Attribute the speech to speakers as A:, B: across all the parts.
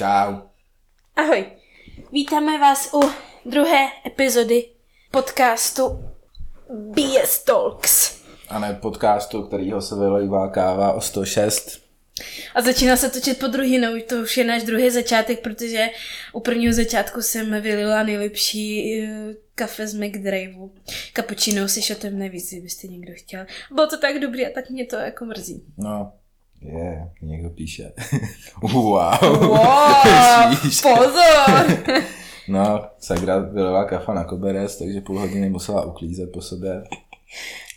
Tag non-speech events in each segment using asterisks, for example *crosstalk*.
A: Čau.
B: Ahoj. Vítáme vás u druhé epizody podcastu BS Talks.
A: A ne podcastu, kterýho se vylejvá káva o 106.
B: A začíná se točit po druhý, no to už je náš druhý začátek, protože u prvního začátku jsem vylila nejlepší uh, kafe z McDriveu. Cappuccino si šotem nevíc, kdybyste někdo chtěl. Bylo to tak dobrý a tak mě to jako mrzí.
A: No, je, yeah, někdo píše. *laughs* wow.
B: Wow, *laughs* pozor! *laughs*
A: no, Sagra vylová kafa na koberec, takže půl hodiny musela uklízet po sobě.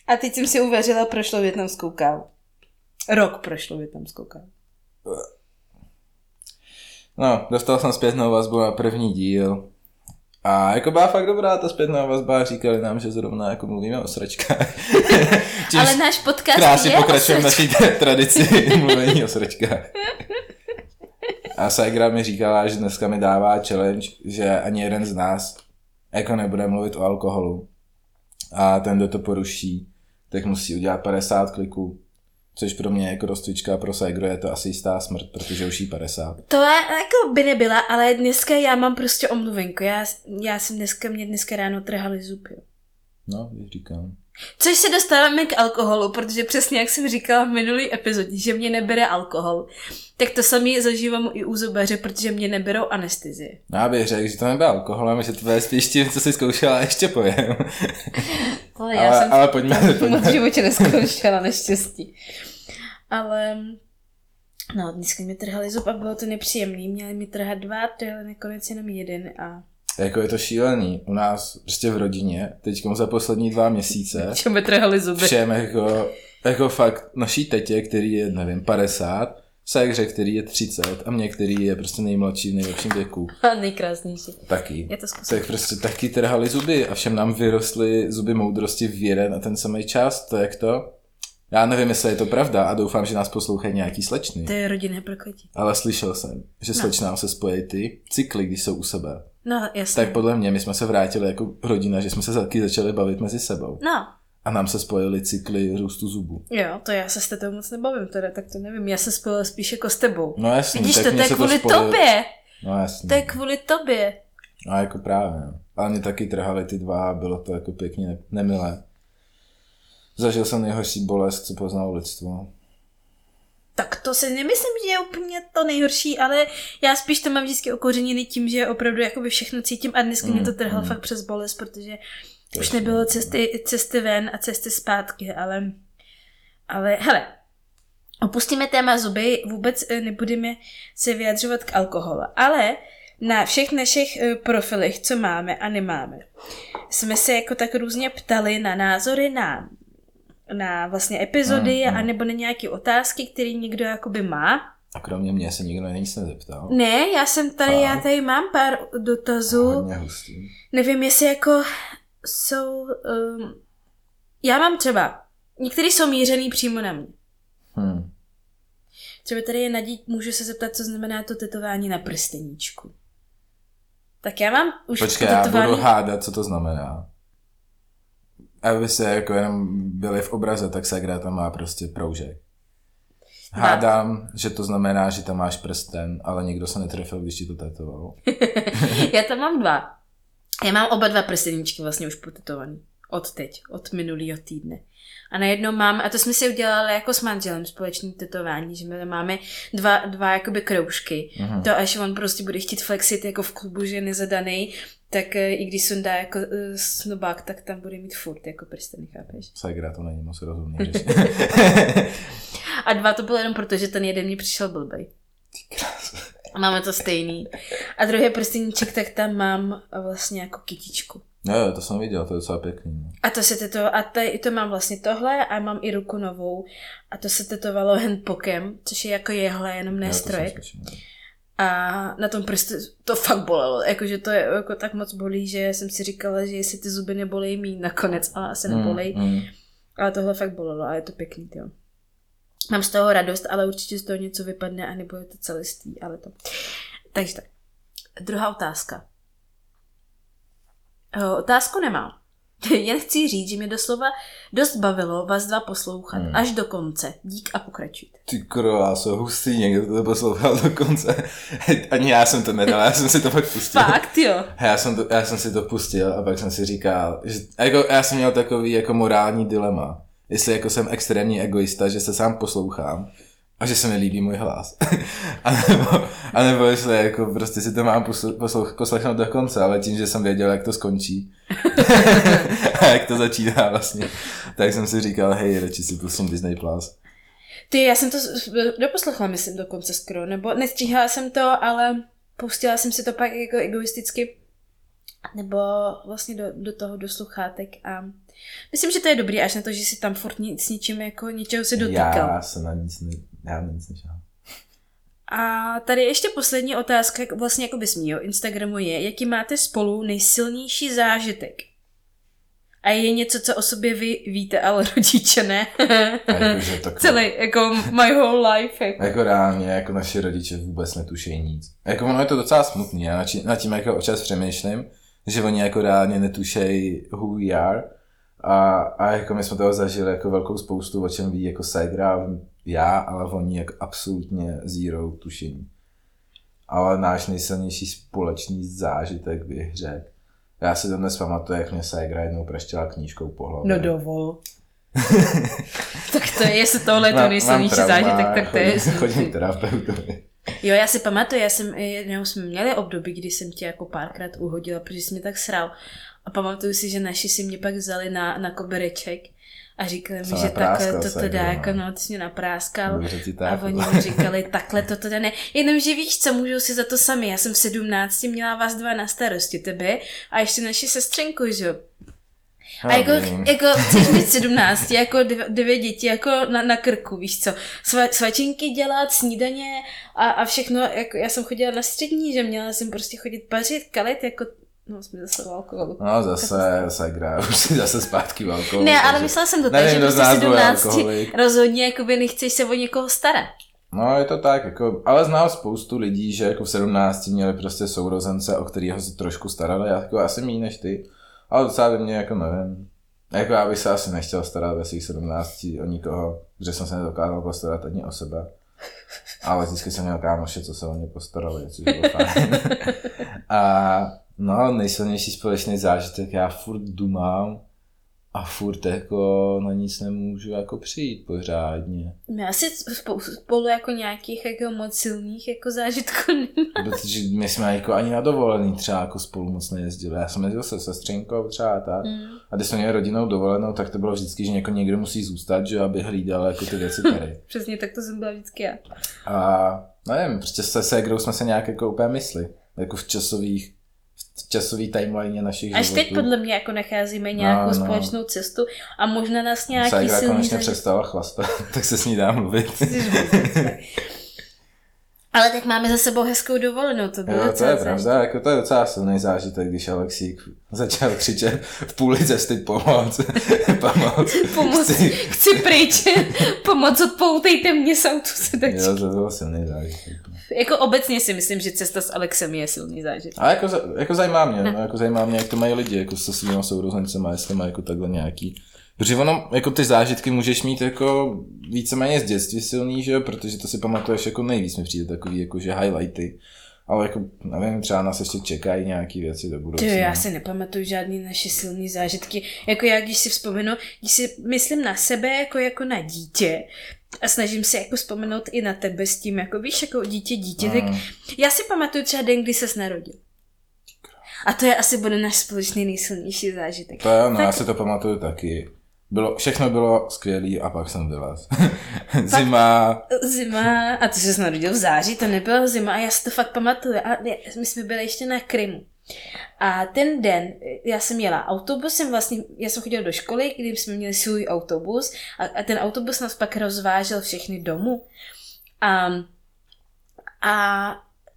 B: A teď jsem si uvařila prošlo větnamskou kávu. Rok prošlo větnamskou kávu.
A: No, dostal jsem zpětnou vazbu na první díl. A jako byla fakt dobrá ta zpětná vazba, říkali nám, že zrovna jako mluvíme o sračkách. *laughs*
B: Ale náš podcast
A: krásně
B: je
A: pokračujeme v naší tradici *laughs* mluvení o sračkách. A Saigra mi říkala, že dneska mi dává challenge, že ani jeden z nás jako nebude mluvit o alkoholu. A ten, kdo to poruší, tak musí udělat 50 kliků. Což pro mě jako rozcvička pro Saigro je to asi jistá smrt, protože už jí 50.
B: To je, jako by nebyla, ale dneska já mám prostě omluvenku. Já, já jsem dneska, mě dneska ráno trhali zuby.
A: No, říkám.
B: Což se dostáváme k alkoholu, protože přesně jak jsem říkala v minulý epizodě, že mě nebere alkohol, tak to samý zažívám i u zubaře, protože mě neberou anestezie.
A: No já bych řekl, že to nebyl alkoholem, že to bude spíš tím, co jsi zkoušela ještě pojem.
B: Ale, *laughs*
A: Ale-
B: já jsem
A: ale pojďme-
B: to *laughs*
A: pojďme.
B: moc v životě neskoušela, naštěstí. Ale no, dneska mi trhali zub a bylo to nepříjemný. Měli mi trhat dva, ty, ale nakonec jenom jeden a
A: Jako je to šílený. U nás prostě v rodině, teď za poslední dva měsíce, *laughs*
B: čo mi trhali zuby.
A: všem jako, jako fakt naší tetě, který je, nevím, 50, Segře, který je 30 a mě, který je prostě nejmladší v nejlepším věku.
B: A nejkrásnější.
A: Taky.
B: Je to zkusím.
A: Tak prostě taky trhali zuby a všem nám vyrostly zuby moudrosti v jeden a ten samý čas. To jak to? Já nevím, jestli je to pravda a doufám, že nás poslouchají nějaký slečny.
B: To je rodinné prokletí.
A: Ale slyšel jsem, že
B: No.
A: slečnám se spojí ty cykly, když jsou u sebe.
B: No, jasně.
A: Tak podle mě my jsme se vrátili jako rodina, že jsme se taky začali bavit mezi sebou.
B: No,
A: A nám se spojily cykly růstu zubů.
B: jo, to já se s tetou moc nebavím, teda, tak to nevím. Já se spojila spíš jako s tebou.
A: No jasně,
B: Vidíš
A: tak
B: to, to je kvůli
A: spojilo-
B: tobě.
A: No jasně.
B: To je kvůli tobě.
A: No jako právě. no. Ale mě taky trhali ty dva a bylo to jako pěkně ne- nemilé. Zažil jsem nejhorší bolest, co poznalo lidstvo.
B: Tak to si nemyslím, že je úplně to nejhorší, ale já spíš to mám vždycky okořeněný tím, že opravdu jakoby všechno cítím a dneska mě to
A: Mm,
B: trhalo
A: mm.
B: fakt přes bolest, protože
A: To
B: už nebylo cesty, cesty ven a cesty zpátky, ale, ale hele, opustíme téma zuby, vůbec eh, nebudeme se vyjadřovat k alkoholu, ale na všech našich eh, profilech, co máme a nemáme, jsme se jako tak různě ptali na názory na, na vlastně epizody,
A: Mm, mm.
B: anebo na nějaké otázky, které někdo jakoby má.
A: A kromě mě se nikdo nic nezeptal.
B: Ne, já jsem tady, já
A: Fakt?
B: tady mám pár dotazů.
A: Hodně hustý.
B: Nevím, jestli jako jsou... Um, já mám třeba... Některý jsou mířený přímo na mě.
A: Hm.
B: Třeba tady je Nadí, můžu se zeptat, co znamená to tetování na prsteníčku. Tak já mám už
A: Počkej, já budu hádat, co to znamená. Aby se jako jenom byli v obraze, tak Sagra tam má prostě proužek. Hádám, že to znamená, že tam máš prsten, ale nikdo se netrefil, když ti to tetoval. *laughs*
B: já tam mám dva. Já mám oba dva prsteníčky vlastně už potetovaný. Od teď, od minulého týdne. A najednou mám, a to jsme si udělali jako s manželem společný tetování, že my máme dva, dva jakoby kroužky.
A: Mhm.
B: To až on prostě bude chtít flexit jako v klubu, že je nezadaný, tak eh, i když sundá jako uh, snobák, tak tam bude mít furt jako prsteny, chápeš?
A: Sagra to není moc rozumný. *laughs*
B: A dva to bylo jenom proto, že ten jeden mi přišel blbej. A máme to stejný. A druhý prsteníček, tak tam mám vlastně jako kytičku.
A: jo, jo, to jsem viděl, to je docela pěkný. no.
B: A to se teto, a tady, to mám vlastně tohle a mám i ruku novou. A to se tetovalo handpokem, což je jako jehle, jenom ne
A: Jo,
B: strojek. A na tom prstu to fakt bolelo. Jakože to je jako tak moc bolí, že jsem si říkala, že jestli ty zuby nebolej mý nakonec, ale asi nebolej.
A: Mm, mm.
B: Ale tohle fakt bolelo a je to pěkný, jo. Mám z toho radost, ale určitě z toho něco vypadne a nebo je to celistý, ale to. Takže tak. Druhá otázka. O, otázku nemám. *laughs* Jen chci říct, že mě doslova dost bavilo vás dva poslouchat
A: Hmm.
B: až do konce. Dík a pokračujte.
A: Ty krásou, hustý, někdo to poslouchal do konce. *laughs* Ani já jsem to nedal, já jsem si to pak pustil.
B: Fakt jo. *laughs*
A: Já jsem, to, já jsem si to pustil a pak jsem si říkal, že jako, já jsem měl takový jako morální dilema. Jestli jako jsem extrémní egoista, že se sám poslouchám a že se mi líbí můj hlas. *laughs* a, nebo, a nebo jestli jako prostě si to mám posl- poslouch- poslechnout do konce, ale tím, že jsem věděl, jak to skončí *laughs* *laughs* a jak to začíná vlastně, tak jsem si říkal, hej, radši si pustím Disney+. Plus.
B: Ty, já jsem to doposlechla, myslím, do konce skoro, nebo nestihla jsem to, ale pustila jsem si to pak jako egoisticky, nebo vlastně do, do toho do sluchátek a myslím, že to je dobrý, až na to, že si tam furt nic, s ničím jako ničeho se dotýkal.
A: Já se na nic, ne, já nic nešel.
B: A tady ještě poslední otázka, jak- vlastně jako bys mýho Instagramu je, jaký máte spolu nejsilnější zážitek? A je něco, co o sobě vy víte, ale rodiče ne.
A: Jakože to
B: Celý, jako my whole life. Jako.
A: Jako reálně, jako naši rodiče vůbec netuší nic. Jako ono je to docela smutný, já nad tím jako občas přemýšlím, že oni jako reálně netušejí who we are a, a jako my jsme toho zažili jako velkou spoustu, o čem ví jako Segra, já, ale oni jako absolutně zero tušení. Ale náš nejsilnější společný zážitek bych řekl. Já si dnes pamatuju, jak mě Segra jednou praštěla knížkou po hlavě.
B: No dovol. *laughs* tak to je, jestli tohle je to nejsilnější zážitek, tak to je
A: chodím, chodím terapeutovi.
B: Jo, já si pamatuju, já jsem, jednou jsme měli období, kdy jsem tě jako párkrát uhodila, protože jsi mě tak sral. A pamatuju si, že naši si mě pak vzali na, na kobereček a říkali mi, že takhle to
A: se,
B: teda
A: jo,
B: jako,
A: no.
B: ty mě napráskal. A oni mi říkali, *laughs* takhle to teda ne. Jenomže víš co, můžou si za to sami. Já jsem v 17 měla vás dva na starosti, tebe a ještě naši sestřenku, že jo. A jako, jako chceš mít 17, jako dvě, dvě děti jako na, na krku, víš co. Sva, svačinky dělat, snídaně a, a všechno, jako já jsem chodila na střední, že měla jsem prostě chodit pařit, kalit, jako, no jsme zase v alkoholu.
A: No zase, zase gra, *laughs* už si zase zpátky v alkoholu.
B: Ne, ale myslela jsem to tak, že prostě
A: nás byl
B: 17
A: alkoholik.
B: rozhodně jakoby nechceš se o někoho starat.
A: No je to tak, jako, ale znám spoustu lidí, že jako v 17 měli prostě sourozence, o kterého se trošku starali, já jako asi méně než ty, ale docela ve mně jako nevím. Jako já bych se asi nechtěl starat ve svých 17 o nikoho, že jsem se nedokázal postarat ani o sebe. Ale vždycky jsem měl kámoše, co se o mě postarali, což bylo fajn. *laughs* A no, nejsilnější společný zážitek, já furt dumám a furt jako na nic nemůžu jako přijít pořádně.
B: My asi spolu, spolu jako nějakých jako moc silných jako zážitků.
A: Protože my jsme jako ani na dovolený třeba jako spolu moc nejezdili. Já jsem jezdil se sestřenkou třeba a tak.
B: Mm.
A: A když jsme měli rodinou dovolenou, tak to bylo vždycky, že jako někdo musí zůstat, že aby hlídal jako ty věci tady. *laughs*
B: Přesně tak to jsem byla vždycky já.
A: A nevím, prostě se ségrou jsme se nějak jako úplně mysli. Jako v časových, časový timeline našich
B: Až
A: životů.
B: teď podle mě jako nacházíme nějakou
A: No, no.
B: společnou cestu a možná nás nějaký
A: Ségra
B: silný
A: konečně
B: zážitek.
A: přestala chlastat, *laughs* tak se s ní dá mluvit.
B: Ale tak máme za sebou hezkou dovolenou, to bylo
A: Jo, to je pravda, jako to je docela silný zážitek, když Alexík začal křičet v půli cesty pomoc, *laughs* pomoc.
B: Pomoc.
A: Chci-
B: Chci pryč, *laughs* pomoc odpoutejte mě z sedačky.
A: Jo, to byl silný zážitek.
B: Jako obecně si myslím, že cesta s Alexem je silný zážitek.
A: A jako, jako zajímá mě, no, jako zajímá mě, jak to mají lidi, jako se svýma sourozencema, jestli mají jako takhle nějaký. Protože ono, jako ty zážitky můžeš mít jako víceméně z dětství silný, že jo, protože to si pamatuješ jako nejvíc mi přijde takový jako, že highlighty. Ale jako, nevím, třeba nás ještě čekají nějaké věci do budoucna.
B: Ty, já si nepamatuju žádný naše silné zážitky. Jako já, když si vzpomenu, když si myslím na sebe jako, jako na dítě a snažím se jako vzpomenout i na tebe s tím, jako víš, jako dítě, dítě, tak
A: Mm.
B: já si pamatuju třeba den, kdy ses narodil. A to je asi bude náš společný nejsilnější zážitek.
A: To jo, no,
B: Tak-
A: já si to pamatuju taky. Bylo, všechno bylo skvělé a pak jsem vylez. *laughs* Zima,
B: Zima, a ty jsi narodil v září, to nebyla zima a já si to fakt pamatuju. A my jsme byli ještě na Krymu. A ten den, já jsem jela autobusem, vlastně, já jsem chodila do školy, kdy jsme měli svůj autobus a, a ten autobus nás pak rozvážel všechny domů. A, a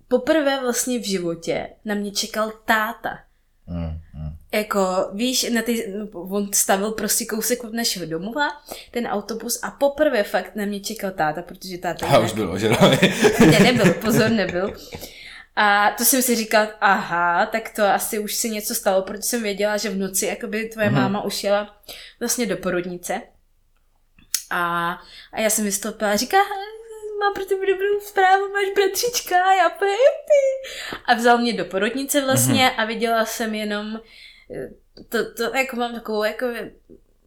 B: poprvé vlastně v životě na mě čekal táta.
A: mm, mm.
B: Jako, víš, na ty, on stavil prostě kousek od našeho domova, ten autobus a poprvé fakt na mě čekal táta, protože táta...
A: A už byl ožralý.
B: Ne, nebyl, pozor, nebyl. *laughs* A to jsem si říkal, aha, tak to asi už si něco stalo, protože jsem věděla, že v noci jakoby tvoje
A: Mhm.
B: máma už jela vlastně do porodnice. A, a já jsem vystoupila a říká, mám pro tebe dobrou zprávu, máš bratříčka, a já "Jupi." A vzal mě do porodnice vlastně a viděla jsem jenom, eh, to, to jako mám takovou jako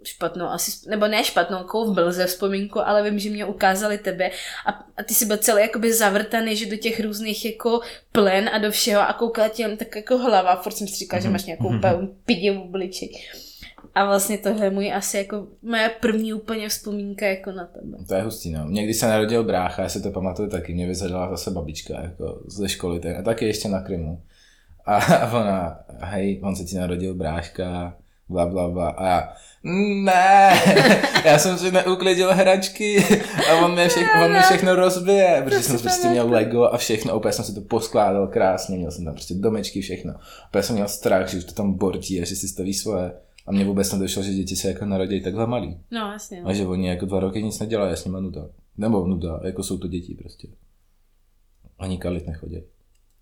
B: špatnou, asi, nebo ne špatnou, takovou v blze vzpomínku, ale vím, že mě ukázali tebe a, a ty jsi byl celý jakoby zavrtaný, že do těch různých jako plen a do všeho a koukala ti jen tak jako hlava, furt jsem si říkala, že máš nějakou úplně pidivou obličej. A vlastně tohle je můj asi jako moje první úplně vzpomínka jako na tebe.
A: To je hustý, no. Mě když se narodil brácha, já si to pamatuju taky, mě vyzvedala zase babička jako ze školy, ten, a taky ještě na Krymu. A, a *laughs* ona, hej, on se ti narodil bráška, bla, bla, bla. A já, ne, *laughs* já jsem si neuklidil hračky a on mě, všechno, on mě všechno rozbije, protože jsem prostě měl Lego a všechno, úplně jsem si to poskládal krásně, měl jsem tam prostě domečky, všechno. Úplně jsem měl strach, že už to tam bortí a že si staví svoje. A mě vůbec nedošlo, že děti se jako narodí takhle malí.
B: No, jasně.
A: A že oni jako dva roky nic nedělají, já s nima nuda. Nebo nuda, jako jsou to děti prostě. Ani kalit nechodí.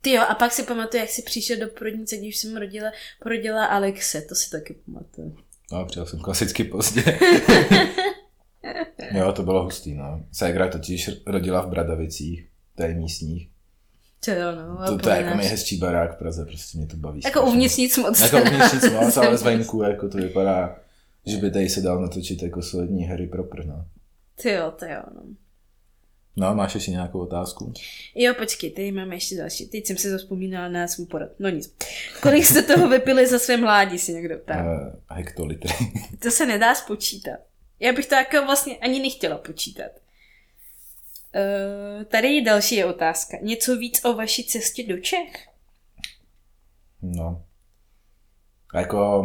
B: Ty jo, a pak si pamatuju, jak jsi přišel do porodnice, když jsem rodila, porodila Alexe, to si taky pamatuju.
A: No, přijel jsem klasicky pozdě. *laughs* jo, to bylo hustý, no. Ségra totiž rodila v Bradavicích, to je místních.
B: To jo, no.
A: To, to je jako nejhezčí barák v Praze, prostě mě to baví.
B: Jako
A: strašně.
B: uvnitř nic moc.
A: Jako uvnitř nic moc, *laughs* ale zvenku jako to vypadá, že by tady se dal natočit jako solidní Harry Proper, no.
B: Ty jo, to jo, no.
A: No, máš ještě nějakou otázku?
B: Jo, počkej, tady máme ještě další. Teď jsem si zaspomínala na svůj porad. No nic. Kolik jste toho vypili za své mládí, si někdo ptá.
A: Uh, hektolitry. *laughs*
B: To se nedá spočítat. Já bych to jako vlastně ani nechtěla počítat. Uh, tady je další otázka. Něco víc o vaší cestě do Čech?
A: No. Jako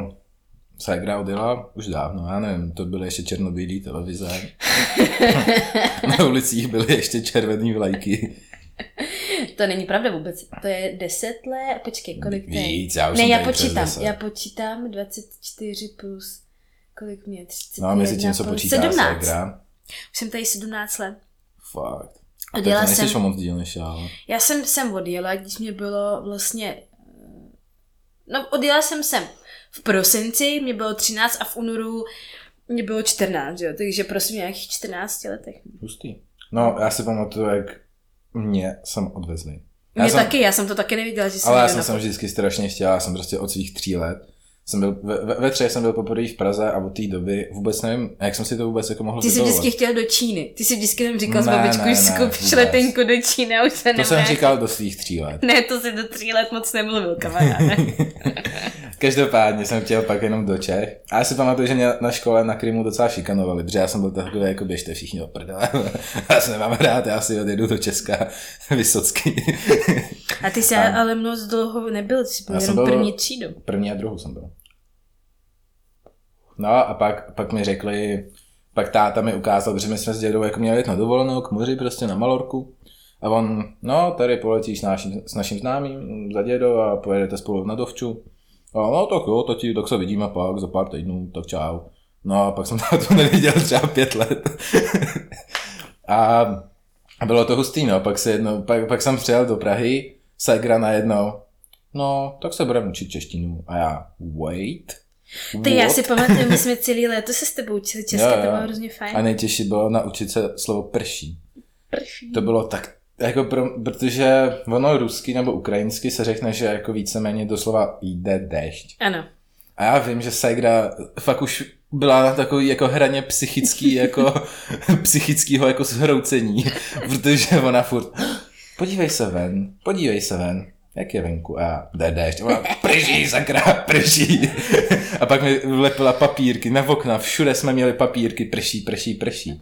A: ségra odjela už dávno, já nevím, to byly ještě černobílý televize. *laughs* Na ulicích byly ještě červený vlajky.
B: To není pravda vůbec. To je 10 let. Počkej, kolik to je?
A: Víc, já už
B: Ne,
A: jsem
B: já
A: tady přes
B: počítám.
A: 10.
B: Já počítám 24 plus kolik mě? 30,
A: No a mezi tím, co počítá
B: 17.
A: ségra.
B: Už jsem tady 17 let.
A: Fakt. A
B: Odjela
A: to nejsi
B: jsem-
A: o moc díl než já, ale.
B: Já jsem sem odjela, když mě bylo vlastně... eh, No, odjela jsem sem v prosinci, mě bylo 13 a v únoru mě bylo 14, jo? takže prosím nějakých 14 letech.
A: Hustý. No, já si pamatuju, jak mě jsem odvezli. Já
B: Mě
A: jsem,
B: taky, já jsem to taky neviděla, že jsem
A: ale já jsem, jsem vždycky strašně chtěl, já jsem prostě od svých tří let. Jsem byl, ve, ve, třech jsem byl poprvé v Praze a od té doby vůbec nevím, jak jsem si to vůbec jako mohl
B: Ty jsi
A: vybavovat.
B: vždycky chtěl do Číny. Ty jsi vždycky tam říkal s
A: Ne,
B: babičkou,
A: ne,
B: že si koupíš letenku do Číny a už se
A: To jsem
B: nemáš.
A: říkal do svých tří let.
B: Ne, to si do tří let moc nemluvil, kamaráde. *laughs*
A: Každopádně jsem chtěl pak jenom do Čech. A já si pamatuju, že mě na škole na Krymu docela šikanovali, protože já jsem byl takový, jako běžte všichni do prdele. *laughs* já se nemám rád, já si odjedu do Česka *laughs* Vysocký.
B: A ty jsi
A: A-
B: ale moc dlouho nebyl, ty jsi byl
A: Já jsem
B: jenom
A: byl-
B: první třídu.
A: První a druhou jsem byl. No a pak, pak mi řekli, pak táta mi ukázal, že my jsme s dědou jako měli jít na dovolenou k moři, prostě na Malorku. A on, no, tady poletíš s naším, s naším známým za dědou a pojedete spolu na dovču. A no, tak jo, tati, tak se vidíme pak za pár týdnů, tak čau. No a pak jsem *laughs* tátu neviděl třeba pět let. *laughs* a, bylo to hustý, no, pak, se jedno, pak, pak jsem přijel do Prahy, Segra najednou, no, tak se budeme učit češtinu. A já, wait,
B: Ty já si pamatuju, my jsme *laughs* celý léto se s tebou učili česky, to bylo hrozně fajn.
A: A nejtěžší bylo naučit se slovo prší.
B: Prší.
A: To bylo tak, jako pro, protože ono rusky nebo ukrajinsky se řekne, že jako víceméně doslova jde déšť.
B: Ano.
A: A já vím, že Segra fakt už byla na takový jako hraně psychický, *laughs* jako psychického jako zhroucení, *laughs* protože ona furt, podívej se ven, podívej se ven, jak je venku? A jde déšť. A ona, prší, sakra, prší. A pak mi vlepila papírky na okna, všude jsme měli papírky, prší, prší, prší.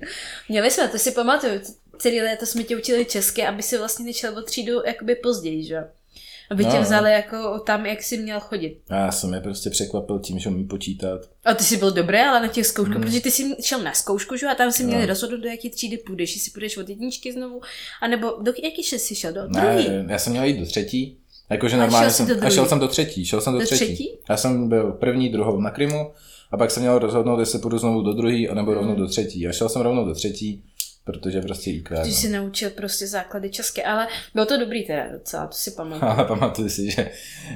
B: Měli jsme, to si pamatuju, celý léto jsme tě učili česky, aby si vlastně nešel o třídu jakoby později, že? Aby
A: No,
B: tě
A: no.
B: vzali jako tam, jak jsi měl chodit.
A: A já jsem je prostě překvapil tím, že umí počítat.
B: A ty jsi byl dobrý, ale na těch zkouškách, hmm. protože ty jsi šel na zkoušku, že? a tam si
A: No.
B: měli rozhodnout, do jaký třídy půjdeš, jestli půjdeš od jedničky znovu, anebo do jaký jsi šel, do
A: Ne,
B: druhý.
A: já jsem měl jít do třetí. Jakože
B: A
A: normálně
B: šel jsi
A: jsem,
B: do
A: a šel jsem do třetí, šel jsem do,
B: Do
A: třetí.
B: třetí?
A: Já jsem byl první, druhou na Krymu a pak jsem měl rozhodnout, jestli půjdu znovu do druhý, anebo rovnou do třetí. A šel jsem rovnou do třetí protože prostě IQ.
B: Když
A: No.
B: si naučil prostě základy české, ale bylo to dobrý teda docela, to si pamatuju.
A: Ale *laughs* pamatuju si, že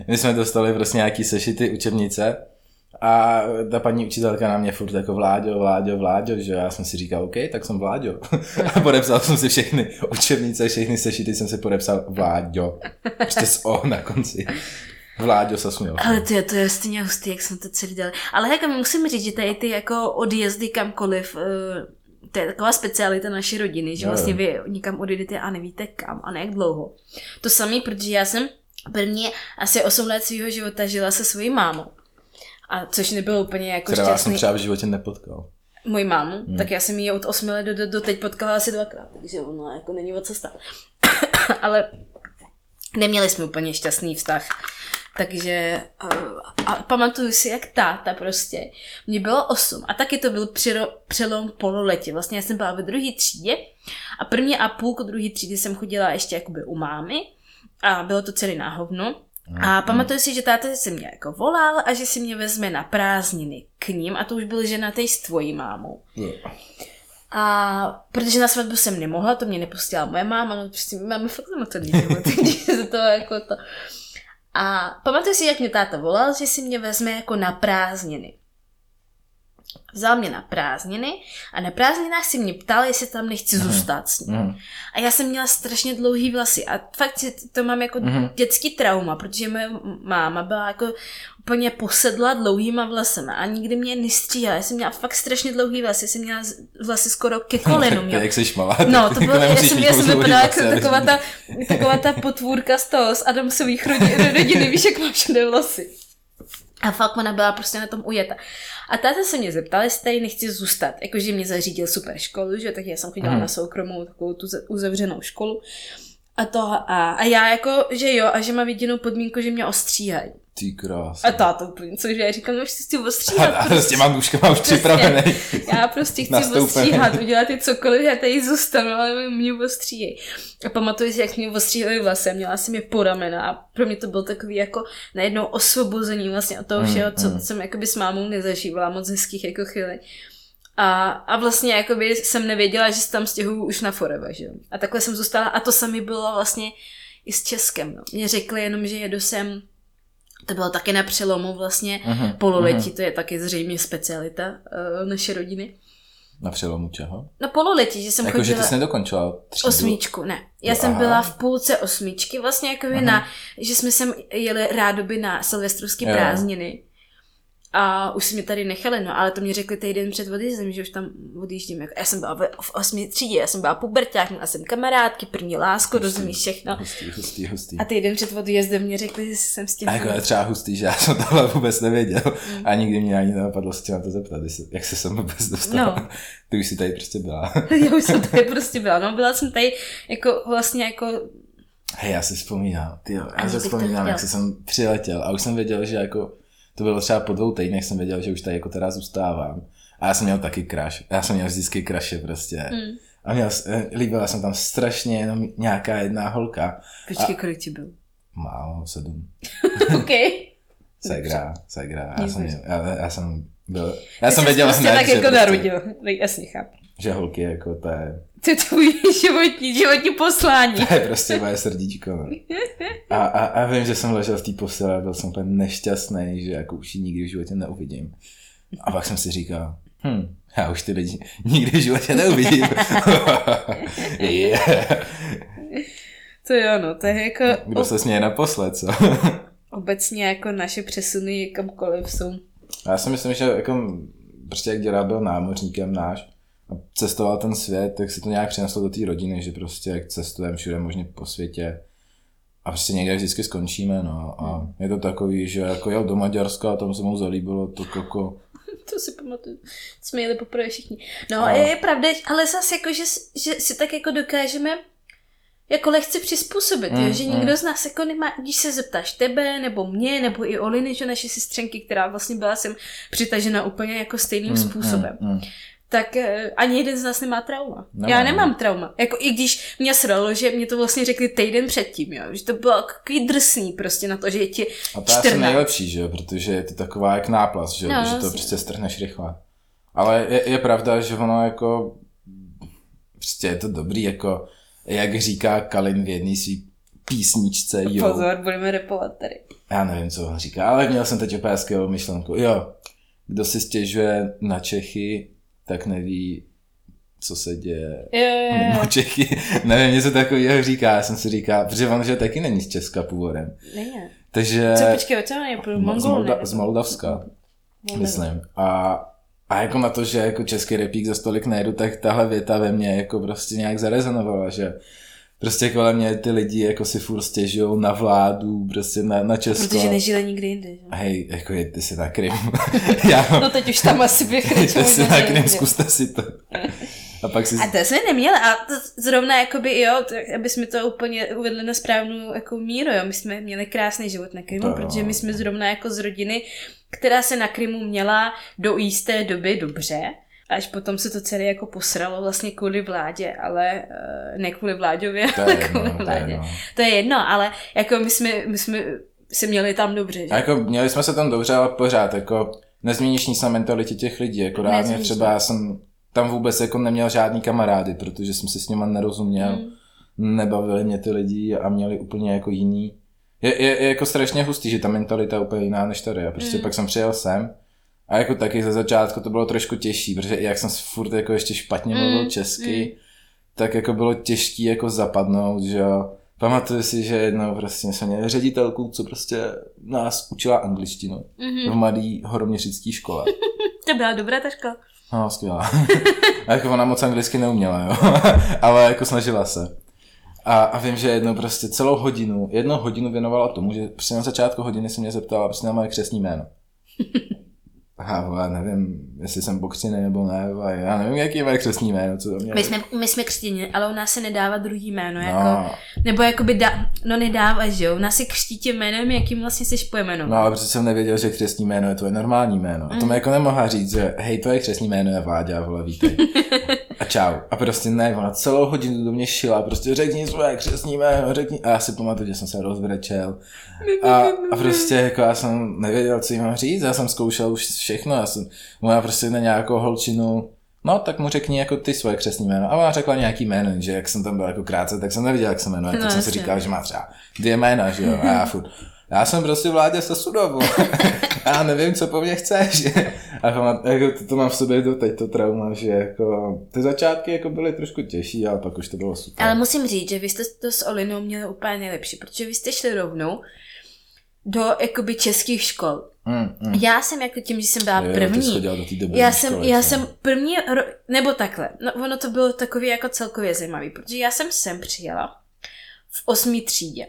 A: my jsme dostali prostě nějaký sešity učebnice a ta paní učitelka na mě furt jako Vláďo, Vláďo, Vláďo, že já jsem si říkal, OK, tak jsem Vláďo. *laughs* A podepsal jsem si všechny učebnice, všechny sešity jsem si podepsal Vláďo. Prostě s O na konci. Vláďo se směl.
B: Ale to je, to je stejně hustý, jak jsme to celý dali. Ale jako musím říct, že tady ty jako odjezdy kamkoliv, eh, to je taková specialita naší rodiny, že vlastně vy někam odjedete a nevíte kam a ne jak dlouho. To samé, protože já jsem první asi 8 let svého života žila se svojí mámou. A což nebylo úplně jako
A: Která já jsem
B: šťastný.
A: třeba v životě nepotkal.
B: Moji mámu, hmm. tak já jsem ji od 8 let do, do, do teď potkala asi dvakrát, takže ono jako není o co stát. *coughs* Ale neměli jsme úplně šťastný vztah. Takže a, a pamatuju si, jak táta prostě, mě bylo 8 a taky to byl přiro, přelom pololetí. Vlastně já jsem byla ve druhé třídě a první a půlku druhé třídy jsem chodila ještě jakoby u mámy a bylo to celý na hovno. A pamatuju si, že táta se mě jako volal a že si mě vezme na prázdniny k ním a to už byl ženatý s tvojí mámou. A protože na svatbu jsem nemohla, to mě nepustila moje máma, no prostě máme fakt zamotaný život, *laughs* to jako to. A pamatuju si, jak mě táta volal, že si mě vezme jako na prázdniny. Vzal mě na prázdniny a na prázdninách si mě ptal, jestli tam nechci zůstat s ním.
A: Mhm.
B: A já jsem měla strašně dlouhý vlasy a fakt si to mám jako
A: Mhm.
B: dětský trauma, protože moje máma byla jako úplně posedla dlouhýma vlasama a nikdy mě nestříhala. Já jsem měla fakt strašně dlouhý vlasy, jsem měla vlasy skoro ke *laughs* kolenům.
A: Jak jsi malá,
B: No, to bylo,
A: jako
B: já
A: nemusíš
B: jsem, já jsem vypadala jako taková ta, taková ta potvůrka z toho, z Adamsových rodin, rodiny, víš, jak má všude vlasy. A fakt ona byla prostě na tom ujeta. A táta se mě zeptal, jestli tady nechci zůstat. Jakože mě zařídil super školu, že tak já jsem chodila
A: Mhm.
B: na soukromou takovou tu uzavřenou školu. A to a, a já jako, že jo, a že mám jedinou podmínku, že mě ostříhají.
A: Ty krás.
B: A táta úplně, cože, já říkám, no, že si chci ostříhat. *laughs*
A: A, a s těma nůžkama už připravený.
B: Já prostě chci
A: Nastoupený.
B: ostříhat, udělat i cokoliv, já tady zůstanu, ale mě ostříhej. A pamatuju si, jak mě ostříhali vlasy, měla jsem je po ramena a pro mě to byl takový jako najednou osvobození vlastně od toho
A: Mm,
B: všeho, co
A: mm.
B: jsem jakoby s mámou nezažívala, moc hezkých jako chvíli. A, a vlastně jakoby jsem nevěděla, že se tam stěhuju už na forever, že. A takhle jsem zůstala a to samé bylo vlastně i s Českem, no. Mě řekli jenom, že jedu sem, to bylo taky na přelomu vlastně
A: Mhm,
B: pololetí, to je taky zřejmě specialita uh, naší rodiny.
A: Na přelomu čeho?
B: No pololetí, že jsem
A: Jako, že
B: chodila...
A: ty jsi nedokončila třídu.
B: Osmičku, ne. Já
A: Jo,
B: jsem
A: aha.
B: byla v půlce osmičky, vlastně jako
A: Aha.
B: na, že jsme sem jeli rádoby na silvestrovské prázdniny. A už si mě tady nechali, no, ale to mě řekli týden před odjezdem, že už tam odjíždím. Jako, já jsem byla v, v osmi třídě, já jsem byla puberták, měla jsem kamarádky, první lásku, rozumíš všechno.
A: Hustý, hustý, hustý.
B: A týden před odjezdem mě řekli, že jsem s tím...
A: A jako je třeba hustý, že já jsem tohle vůbec nevěděl. A nikdy mě ani nenapadlo se tě na to zeptat, jak se sem vůbec dostala.
B: No. *laughs*
A: Ty už si tady prostě byla. *laughs*
B: Já už jsem tady prostě byla, no, byla jsem tady jako vlastně jako
A: Hej, já si vzpomínám, ty já si vzpomínám, jak jsem přiletěl a už jsem věděl, že jako, to bylo třeba po dvou týdnech, jsem věděl, že už tady jako teda zůstávám. A já jsem měl taky crush. Já jsem měl vždycky crushe prostě.
B: Mm.
A: A měl, eh, líbila jsem tam strašně jenom nějaká jedna holka.
B: Počkej, kolik ti byl?
A: Málo, sedm. *laughs*
B: OK.
A: Segra, segra. Já jsem, měl, já, já jsem byl, já
B: Ty
A: jsem věděl
B: prostě tak
A: že,
B: jako
A: prostě,
B: narodil. Tak jasně chápu.
A: že holky jako to je,
B: To je tvůj životní, životní poslání.
A: to je prostě moje srdíčko. No. A, a, a, vím, že jsem ležel v té postele a byl jsem úplně nešťastný, že jako už ji nikdy v životě neuvidím. A pak jsem si říkal, hm, já už ty lidi nikdy v životě neuvidím. *laughs* yeah.
B: To jo, no, to je jako
A: Kdo se směje naposled, co?
B: obecně jako naše přesuny kamkoliv jsou.
A: Já si myslím, že jako prostě jak dělá byl námořníkem náš a cestoval ten svět, tak si to nějak přineslo do té rodiny, že prostě jak cestujeme všude možně po světě a prostě někde vždycky skončíme, no. A je to takový, že jako jel do Maďarska a tam se mu zalíbilo to jako... *laughs*
B: To si pamatuju. Jsme jeli poprvé všichni. No,
A: A-
B: je, je pravda, ale zase jako, že, že si tak jako dokážeme jako lehce přizpůsobit, mm,
A: Mm,
B: jo? že
A: mm.
B: nikdo z nás jako nemá, když se zeptáš tebe, nebo mě, nebo i Oliny, že naše sestřenky, která vlastně byla sem přitažena úplně jako stejným
A: Mm,
B: způsobem.
A: mm, mm.
B: Tak eh, ani jeden z nás nemá trauma.
A: Nemám.
B: Já nemám trauma. Jako i když mě sralo, že mě to vlastně řekli týden předtím, jo? že to bylo takový drsný prostě na to, že je ti
A: A to je
B: 14.
A: asi nejlepší, že jo, protože je to taková jak náplast, že
B: No,
A: že to prostě strhneš rychle. Ale je, je pravda, že ono jako prostě je to dobrý, jako, jak říká Kalin v jedné svý písničce, jo.
B: Pozor, budeme repovat tady.
A: Já nevím, co on říká, ale měl jsem teď hezkého myšlenku. Jo, kdo si stěžuje na Čechy, tak neví, co se děje
B: Jo, jo, jo.
A: mimo Čechy. *laughs* nevím, něco takového říká, já jsem si říkal, protože on, že taky není z Česka původem.
B: Není.
A: Takže...
B: Co, počkej, co on je? Pro
A: z,
B: Mongol,
A: Molda- z Moldavska, myslím. A, a jako na to, že jako český repík za stolik nejedu, tak tahle věta ve mně jako prostě nějak zarezonovala, že prostě kolem mě ty lidi jako si furt stěžují na vládu, prostě na, na Česko.
B: Protože nežili nikdy jinde. že?
A: Hej, jako jděte si na Krym. Já,
B: No teď už tam asi bych
A: jděte *laughs* si na Krym, zkuste si to. A pak si...
B: A to jsme neměli a to zrovna jakoby jo, to, aby jsme to úplně uvedli na správnou jako míru, jo. My jsme měli krásný život na Krymu,
A: To
B: protože my jsme zrovna jako z rodiny, která se na Krymu měla do jisté doby dobře, až potom se to celé jako posralo vlastně kvůli vládě, ale eh, ne kvůli vláďově,
A: To
B: ale
A: jedno,
B: kvůli
A: to je
B: vládě.
A: jedno.
B: To je jedno, ale jako my jsme, my jsme se měli tam dobře, že?
A: A jako měli jsme se tam dobře, ale pořád, jako nezměníš nic na mentalitě těch lidí, jako reálně
B: Nezměníš,
A: třeba já jsem tam vůbec jako neměl žádný kamarády, protože jsem se s nima nerozuměl,
B: Mm.
A: nebavili mě ty lidi a měli úplně jako jiný. Je, je, je jako strašně hustý, že ta mentalita je úplně jiná než tady. A prostě
B: Mm.
A: pak jsem přijel sem a jako taky ze začátku to bylo trošku těžší, protože jak jsem furt jako ještě špatně mluvil
B: Mm,
A: česky, tak jako bylo těžký jako zapadnout, že jo. Pamatuju si, že jednou prostě jsme měli ředitelku, co prostě nás učila angličtinu v
B: Mhm.
A: mladý horoměřický škole. *laughs*
B: To byla dobrá ta škola.
A: No, skvělá. *laughs* a jako ona moc anglicky neuměla, jo. *laughs* Ale jako snažila se. A, a vím, že jednou prostě celou hodinu, jednou hodinu věnovala tomu, že prostě na začátku hodiny se mě zeptala prostě na moje křesní jméno. A vole, nevím, jestli jsem pokřtěný nebo ne, já nevím, jaký je křesní jméno, co to mě...
B: My jsme, my jsme křtěni, ale u nás se nedává druhý jméno, jako,
A: No,
B: nebo jakoby dá, no nedáváš, že jo, u nás se křtí tím jménem, jakým vlastně jsi pojmenovaný.
A: no, ale protože jsem nevěděl, že křesní jméno je tvoje normální jméno. A to mi jako nemohla říct, že hej, tvoje křesní jméno je Vláďa, vole, vítej. *laughs* A čau. A prostě ne, ona celou hodinu do mě šila, prostě řekni svoje křesní jméno, řekni. A já si pamatuju, že jsem se rozbrečel. A, a prostě jako já jsem nevěděl, co jí mám říct, já jsem zkoušel už všechno, já jsem, ona prostě na nějakou holčinu, no tak mu řekni jako ty svoje křesní jméno. A ona řekla nějaký jméno, že jak jsem tam byl jako krátce, tak jsem nevěděl, jak se jmenuje,
B: No,
A: tak jsem si říkal, že má třeba dvě jména, že jo, a já furt, já jsem prostě vládě se sudovu. *laughs* já nevím, co po mně chceš. a jako to, to, mám v sobě do teď to trauma, že jako ty začátky jako byly trošku těžší, ale pak už to bylo super.
B: Ale musím říct, že vy jste to s Olinou měli úplně nejlepší, protože vy jste šli rovnou do jakoby českých škol.
A: Mm, mm.
B: Já jsem jako tím, že jsem byla
A: Jo, jsi
B: první.
A: do té
B: Já jsem,
A: školy,
B: já
A: co?
B: jsem první, ro- nebo takhle, no ono to bylo takový jako celkově zajímavý, protože já jsem sem přijela v osmý třídě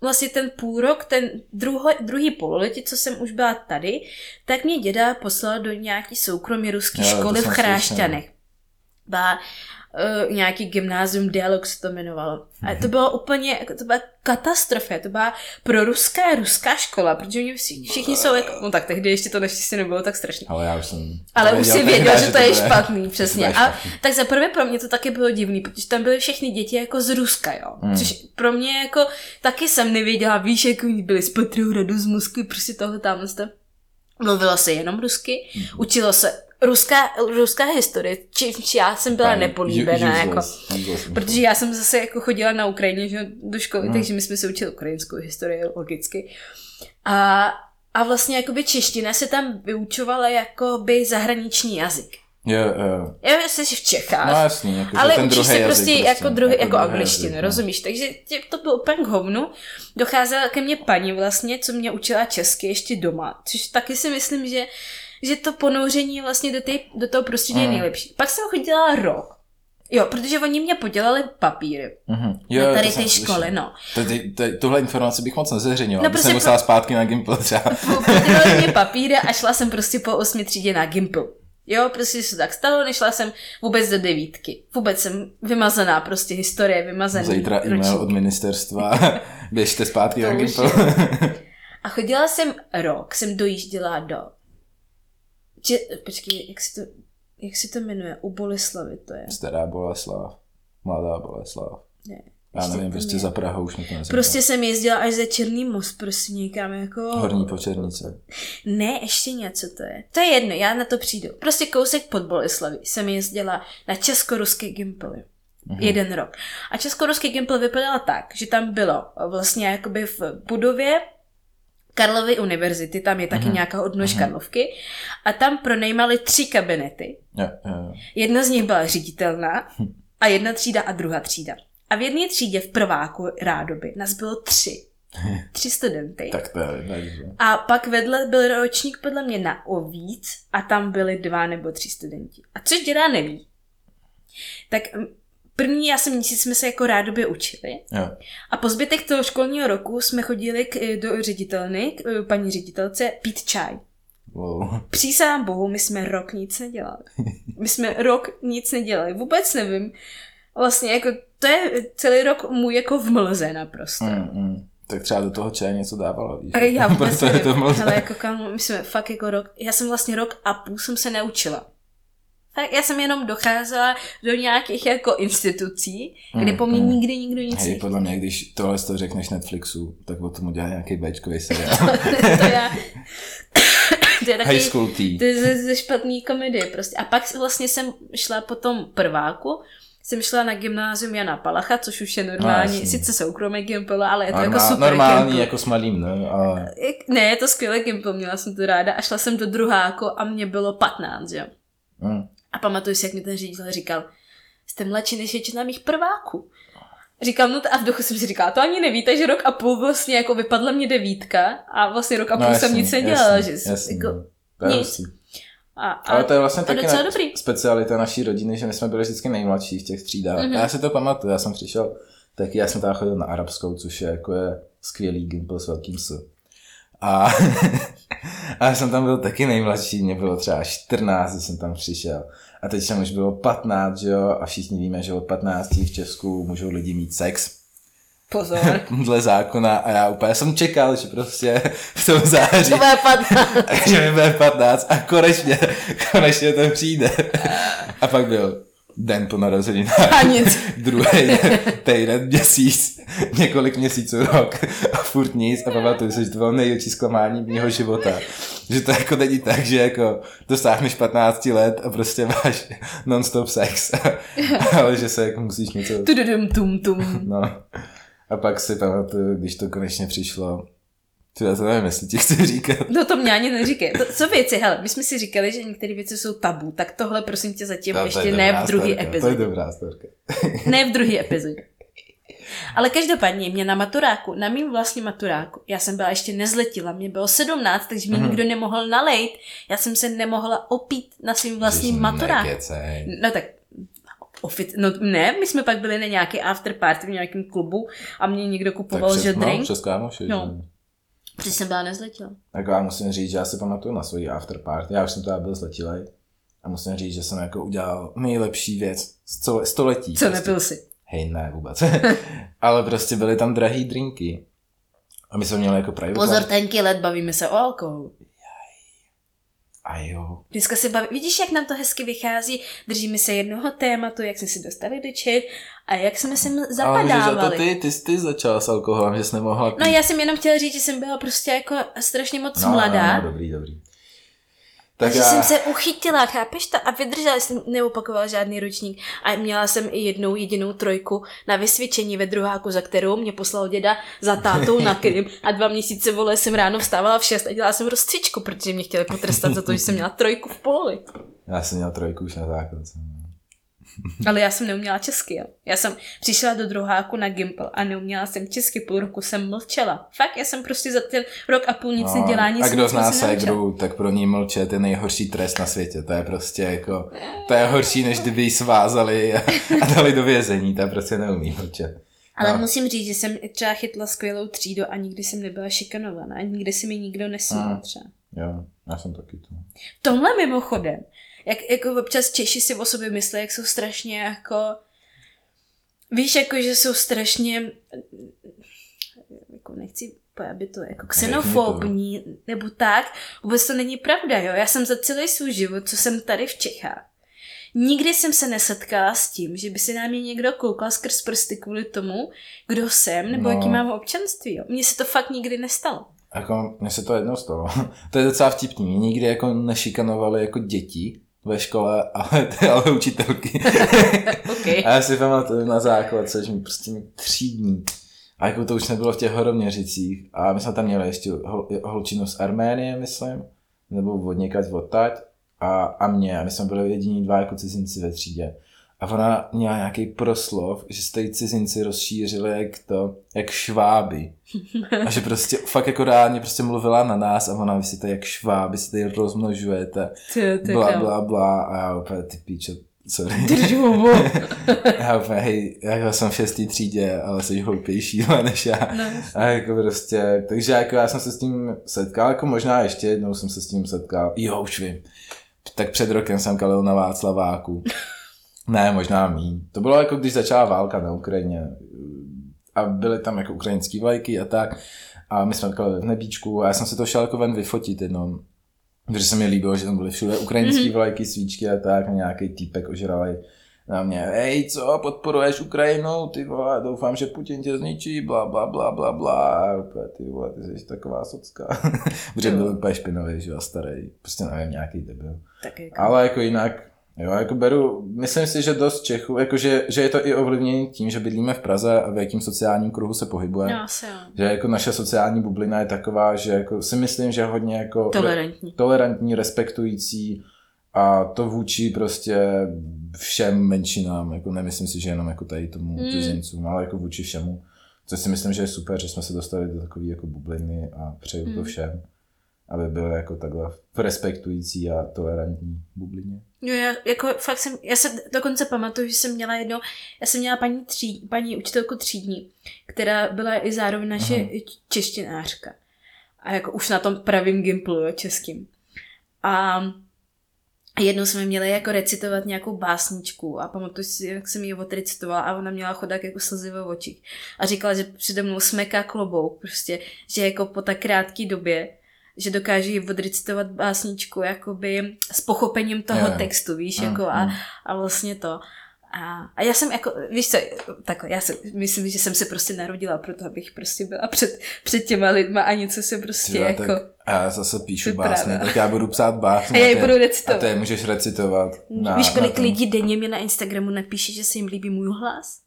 B: vlastně ten půl rok, ten druho, druhý pololetí, co jsem už byla tady, tak mě děda poslal do nějaký
A: Jo, to
B: školy v Chrášťanech. Uh, nějaký gymnázium Dialog se to jmenovalo. A to bylo úplně, jako to byla katastrofa, to byla pro ruská ruská škola, protože oni všichni, všichni jsou jako, no tak tehdy ještě to naštěstí nebylo tak strašně.
A: Ale já už jsem...
B: Ale už si věděl, že to je špatný, přesně. A tak za prvé pro mě to taky bylo divný, protože tam byly všechny děti jako z Ruska, jo.
A: Hmm.
B: Což pro mě jako taky jsem nevěděla, víš, jak oni byli z Petrohradu, z Moskvy, prostě tohle tam. Mluvilo se jenom rusky,
A: Hmm.
B: učilo se ruská, ruská historie, čímž já jsem byla
A: Fajn.
B: nepolíbená, jako. Protože já jsem zase jako chodila na Ukrajině že, do školy,
A: Hmm.
B: takže my jsme se učili ukrajinskou historii logicky. A, a vlastně jakoby čeština se tam vyučovala jako by zahraniční jazyk.
A: Jo, jo.
B: Já jsi v Čechách.
A: No jasný, jako,
B: ale
A: ten
B: učíš se
A: jazyk
B: prostě jako, druhý, jako,
A: druhý
B: angličtinu,
A: jazyk, no.
B: rozumíš? Takže tě, to bylo úplně k hovnu. Docházela ke mně paní vlastně, co mě učila česky ještě doma, což taky si myslím, že, že to ponouření vlastně do, tej, do toho prostředí je
A: Mm.
B: nejlepší. Pak jsem chodila rok. Jo, protože oni mě podělali papíry
A: Mhm.
B: na tady
A: to slyšel.
B: školy, no.
A: To- ty- ty- Tuhle informaci bych moc nezveřejnil,
B: No, prostě
A: jsem musela zpátky na Gimple třeba. *laughs*
B: Podělali mě papíry a šla jsem prostě po osmi třídě na Gimple. Jo, prostě se tak stalo, nešla jsem vůbec do devítky. Vůbec jsem vymazaná, prostě historie vymazaný.
A: Zítra e-mail
B: ročník.
A: od ministerstva, *laughs* běžte zpátky
B: To
A: na
B: už
A: Gimple. *laughs*
B: A chodila jsem rok, jsem dojížděla do... Če... Počkej, jak si to, jak si to jmenuje? U Boleslavy to je.
A: Stará Boleslav, mladá Boleslav.
B: Ne.
A: Já nevím, prostě za Prahou už nezajímá.
B: Prostě jsem jezdila až za Černý most, prostě někam jako...
A: Horní počernice.
B: Ne, ještě něco to je. To je jedno, já na to přijdu. Prostě kousek pod Boleslaví jsem jezdila na česko-ruský Gimply.
A: Mhm.
B: Jeden rok. A česko-ruský Gimpl vypadala tak, že tam bylo vlastně jakoby v budově Karlovy univerzity, tam je taky
A: Mhm.
B: nějaká odnož
A: Mhm.
B: Karlovky, a tam pronajmali tři kabinety.
A: Jo, jo, jo.
B: Jedna z nich byla ředitelná a jedna třída a druhá třída. A v jedné třídě v prváku rádoby nás bylo tři. *laughs* Tři studenty.
A: Tak to je takže.
B: A pak vedle byl ročník podle mě na o víc a tam byly dva nebo tři studenti. A což dělá neví. Tak první já jsem měsíc jsme se jako rádoby učili
A: Jo.
B: a po zbytek toho školního roku jsme chodili k, eh, do ředitelny, k eh, paní ředitelce, pít čaj.
A: Wow.
B: Přísám bohu, my jsme rok nic nedělali. My jsme rok nic nedělali, vůbec nevím. Vlastně jako to je celý rok můj jako v mlze naprosto.
A: Mm, mm. Tak třeba do toho čaje něco dávala, víš?
B: A já *laughs* vůbec
A: Proto je to
B: nevím,
A: moc.
B: ale jako kámo, my jsme fakt jako rok, já jsem vlastně rok a půl jsem se neučila. Tak já jsem jenom docházela do nějakých jako institucí, kde
A: Mm,
B: po mně
A: mm.
B: nikdy nikdo nic
A: Hej, podle mě, když tohle to řekneš Netflixu, tak o tom udělá nějaký Bčkový seriál. *laughs* *laughs*
B: to, já, to je
A: High
B: taky,
A: School Tea.
B: to je ze, ze špatný komedie prostě. A pak vlastně jsem šla po tom prváku, jsem šla na gymnázium Jana Palacha, což už je normální,
A: jasně.
B: sice soukromé gimpl, ale je to
A: Normál,
B: jako super
A: normální,
B: gimpl.
A: jako s malým, ne? Ale...
B: Ne, je to skvělé gimpl, měla jsem to ráda a šla jsem do druháku a mě bylo 15, že jo.
A: Mm.
B: A pamatuju si, jak mi ten ředitel říkal, jste mladší než většina mých prváků. Říkám, no a v duchu jsem si říkala, to ani nevíte, že rok a půl vlastně jako vypadla mě devítka a vlastně rok a půl
A: No,
B: jsem
A: jasný,
B: nic nedělala,
A: jasný,
B: že jsem
A: jasný,
B: jako,
A: no. To je
B: nic. a, a,
A: Ale to je vlastně taky na-
B: dobrý.
A: specialita naší rodiny, že my jsme byli vždycky nejmladší v těch třídách.
B: Mhm.
A: Mm-hmm. Já si to pamatuju, já jsem přišel, taky já jsem tam chodil na arabskou, což je jako je skvělý gimpl s velkým S. A, *laughs* a já jsem tam byl taky nejmladší, mě bylo třeba 14, když jsem tam přišel. A teď jsem už bylo 15, že jo, a všichni víme, že od 15 v Česku můžou lidi mít sex
B: pozor. *laughs*
A: dle zákona a já úplně jsem čekal, že prostě v tom září
B: To bude 15. *laughs*
A: že mi bude 15 a konečně, konečně to přijde. A pak byl den po narozeninách.
B: A nic. *laughs*
A: Druhý týden, měsíc, několik měsíců, rok a furt nic a pamatuju si, že to bylo největší zklamání mého života. Že to jako není tak, že jako dosáhneš 15 let a prostě máš non-stop sex, *laughs* ale že se jako musíš něco...
B: Tududum tum tum.
A: No. A pak si pamatuju, když to konečně přišlo, já to nevím, jestli ti chci říkat.
B: No to mě ani neříkej. To, co věci, hele, my jsme si říkali, že některé věci jsou tabu, tak tohle prosím tě zatím
A: To-
B: ještě
A: je
B: ne v druhé
A: storka, To je
B: epizodě.
A: dobrá storka. *laughs*
B: Ne v druhé epizodě. Ale každopádně mě na maturáku, na mým vlastním maturáku, já jsem byla ještě nezletila, mě bylo 17, takže mi
A: Mhm.
B: nikdo nemohl nalejt, já jsem se nemohla opít na svým vlastním
A: Ježiš,
B: maturáku.
A: nekecej.
B: No tak, ofic- no ne, my jsme pak byli na nějaké after party v nějakém klubu a mě někdo
A: Tak
B: kupoval,
A: přes,
B: že
A: no,
B: drink,
A: přes kámoši.
B: No.
A: že?
B: Protože jsem byla nezletila.
A: Tak já musím říct, že já si pamatuju na svoji after party. Já už jsem teda byl zletilej. A musím říct, že jsem jako udělal nejlepší věc z století.
B: Co
A: prostě.
B: nepil si?
A: Hej, ne vůbec. *laughs* Ale prostě byly tam drahý drinky. A my jsme měli jako private
B: Pozor, tenký let, bavíme se o alkoholu.
A: A jo.
B: Dneska se baví, vidíš, jak nám to hezky vychází, držíme se jednoho tématu, jak jsme si dostali do čet a jak jsme se
A: Ale že to
B: zapadávali.
A: ty, ty, ty začala s alkoholem, že jsi nemohla pít.
B: No já jsem jenom chtěla říct, že jsem byla prostě jako strašně moc
A: no,
B: mladá.
A: No, no, dobrý, dobrý.
B: Tak
A: já...
B: jsem se uchytila, chápeš to? A vydržela jsem, neopakovala žádný ročník. A měla jsem i jednou jedinou trojku na vysvědčení ve druháku, za kterou mě poslal děda za tátou na *laughs* Krym. A dva měsíce vole jsem ráno vstávala v šest a dělala jsem rozcvičku, protože mě chtěli potrestat za to, že jsem měla trojku v poli.
A: Já jsem měl trojku už na základce.
B: Ale já jsem neuměla česky, jo. Já jsem přišla do druháku na Gimple a neuměla jsem česky, půl roku jsem mlčela. Fakt, já jsem prostě za ten rok a půl nic nedělá, nic
A: No, a kdo zná ségru, tak pro ní mlčet je nejhorší trest na světě. To je prostě jako, to je horší, než kdyby ji svázali a, a dali do vězení. Ta prostě neumí mlčet.
B: Ale
A: No.
B: musím říct, že jsem třeba chytla skvělou třídu a nikdy jsem nebyla šikanovaná. Nikdy si mi nikdo nesmál
A: Mm.
B: třeba.
A: Jo, já jsem taky to.
B: Tomhle mimochodem, jak jako občas Češi si o sobě myslí, jak jsou strašně jako... Víš, jako, že jsou strašně... Jako nechci aby to jako xenofobní, nebo tak. Vůbec to není pravda, jo. Já jsem za celý svůj život, co jsem tady v Čechách, nikdy jsem se nesetkala s tím, že by se na mě někdo koukal skrz prsty kvůli tomu, kdo jsem nebo
A: No.
B: jaký mám občanství. Jo. Mně se to fakt nikdy nestalo.
A: Jako, mně se to jednou stalo. *laughs* to je docela vtipný. Mě nikdy jako nešikanovali jako děti ve škole, *laughs* ale, ale učitelky. *laughs*
B: Okay.
A: A já si pamatuju na základce, že mi prostě mi třídní. A jako to už nebylo v těch horoměřicích. A my jsme tam měli ještě hol, holčinu z Arménie, myslím. Nebo od někať odtať. A, a mě. A my jsme byli jediní dva jako cizinci ve třídě. A ona měla nějaký proslov, že se tady cizinci rozšířili jak to, jak šváby. A že prostě fakt jako reálně prostě mluvila na nás a ona, vy si tady jak šváby, si tady rozmnožujete, bla, bla, bla. A já úplně, ty píče, sorry.
B: Držu hubu. *laughs*
A: Já úplně, hej, jako jsem v šestý třídě, ale jsi hloupější než já.
B: No.
A: A jako prostě, takže jako já jsem se s tím setkal, jako možná ještě jednou jsem se s tím setkal. Jo, už vím. Tak před rokem jsem kalil na Václaváku. Ne, možná míň. To bylo jako když začala válka na Ukrajině. A byly tam jako ukrajinský vlajky a tak. A my jsme kalili v nebíčku a já jsem si to šel jako ven vyfotit jednou. Protože se mi líbilo, že tam byly všude ukrajinský vlajky, svíčky a tak, a nějaký týpek ožralej na mě, hej, co, podporuješ Ukrajinu, ty vole, doufám, že Putin tě zničí, bla, bla, bla, bla, bla, úplně, ty vole, ty jsi taková socka. *laughs* Protože byl úplně špinavý, že jo, starý, prostě nevím, nějaký debil.
B: Tak jako.
A: Ale jako jinak, jo, jako beru, myslím si, že dost Čechů, jako že, že je to i ovlivnění tím, že bydlíme v Praze a v jakým sociálním kruhu se pohybujeme.
B: No, asi jo.
A: Že jako naše sociální bublina je taková, že jako si myslím, že hodně jako
B: Tolerantní.
A: tolerantní, respektující a to vůči prostě všem menšinám, jako nemyslím si, že jenom jako tady tomu
B: Mm.
A: cizincům, ale jako vůči všemu. Což si myslím, že je super, že jsme se dostali do takové jako bubliny a přeju to
B: Mm.
A: všem, aby byly jako takhle v respektující a tolerantní bublině.
B: Jo, já, jako fakt jsem, já se dokonce pamatuju, že jsem měla jednou, já jsem měla paní, tří, paní učitelku třídní, která byla i zároveň naše
A: Aha.
B: češtinářka. A jako už na tom pravým gimplu, jo, českým. A jednou jsme měli jako recitovat nějakou básničku a pamatuju si, jak jsem ji odrecitovala a ona měla chodák jako slzy ve očích. A říkala, že přede mnou smeká klobouk, prostě, že jako po tak krátké době že dokáže jí odrecitovat básničku jakoby s pochopením toho
A: jo.
B: textu, víš,
A: Mm,
B: jako a,
A: mm.
B: a vlastně to. A, a já jsem jako, víš co, takhle, já si myslím, že jsem se prostě narodila proto, abych prostě byla před, před těma lidma a něco se prostě
A: Tyhle,
B: jako...
A: tak a já zase píšu básně, tak já budu psát básně.
B: A já je budu
A: A
B: recitovat.
A: ty je můžeš recitovat. Na,
B: Víš,
A: na
B: kolik
A: tom.
B: lidí denně mi na Instagramu napíše, že se jim líbí můj hlas?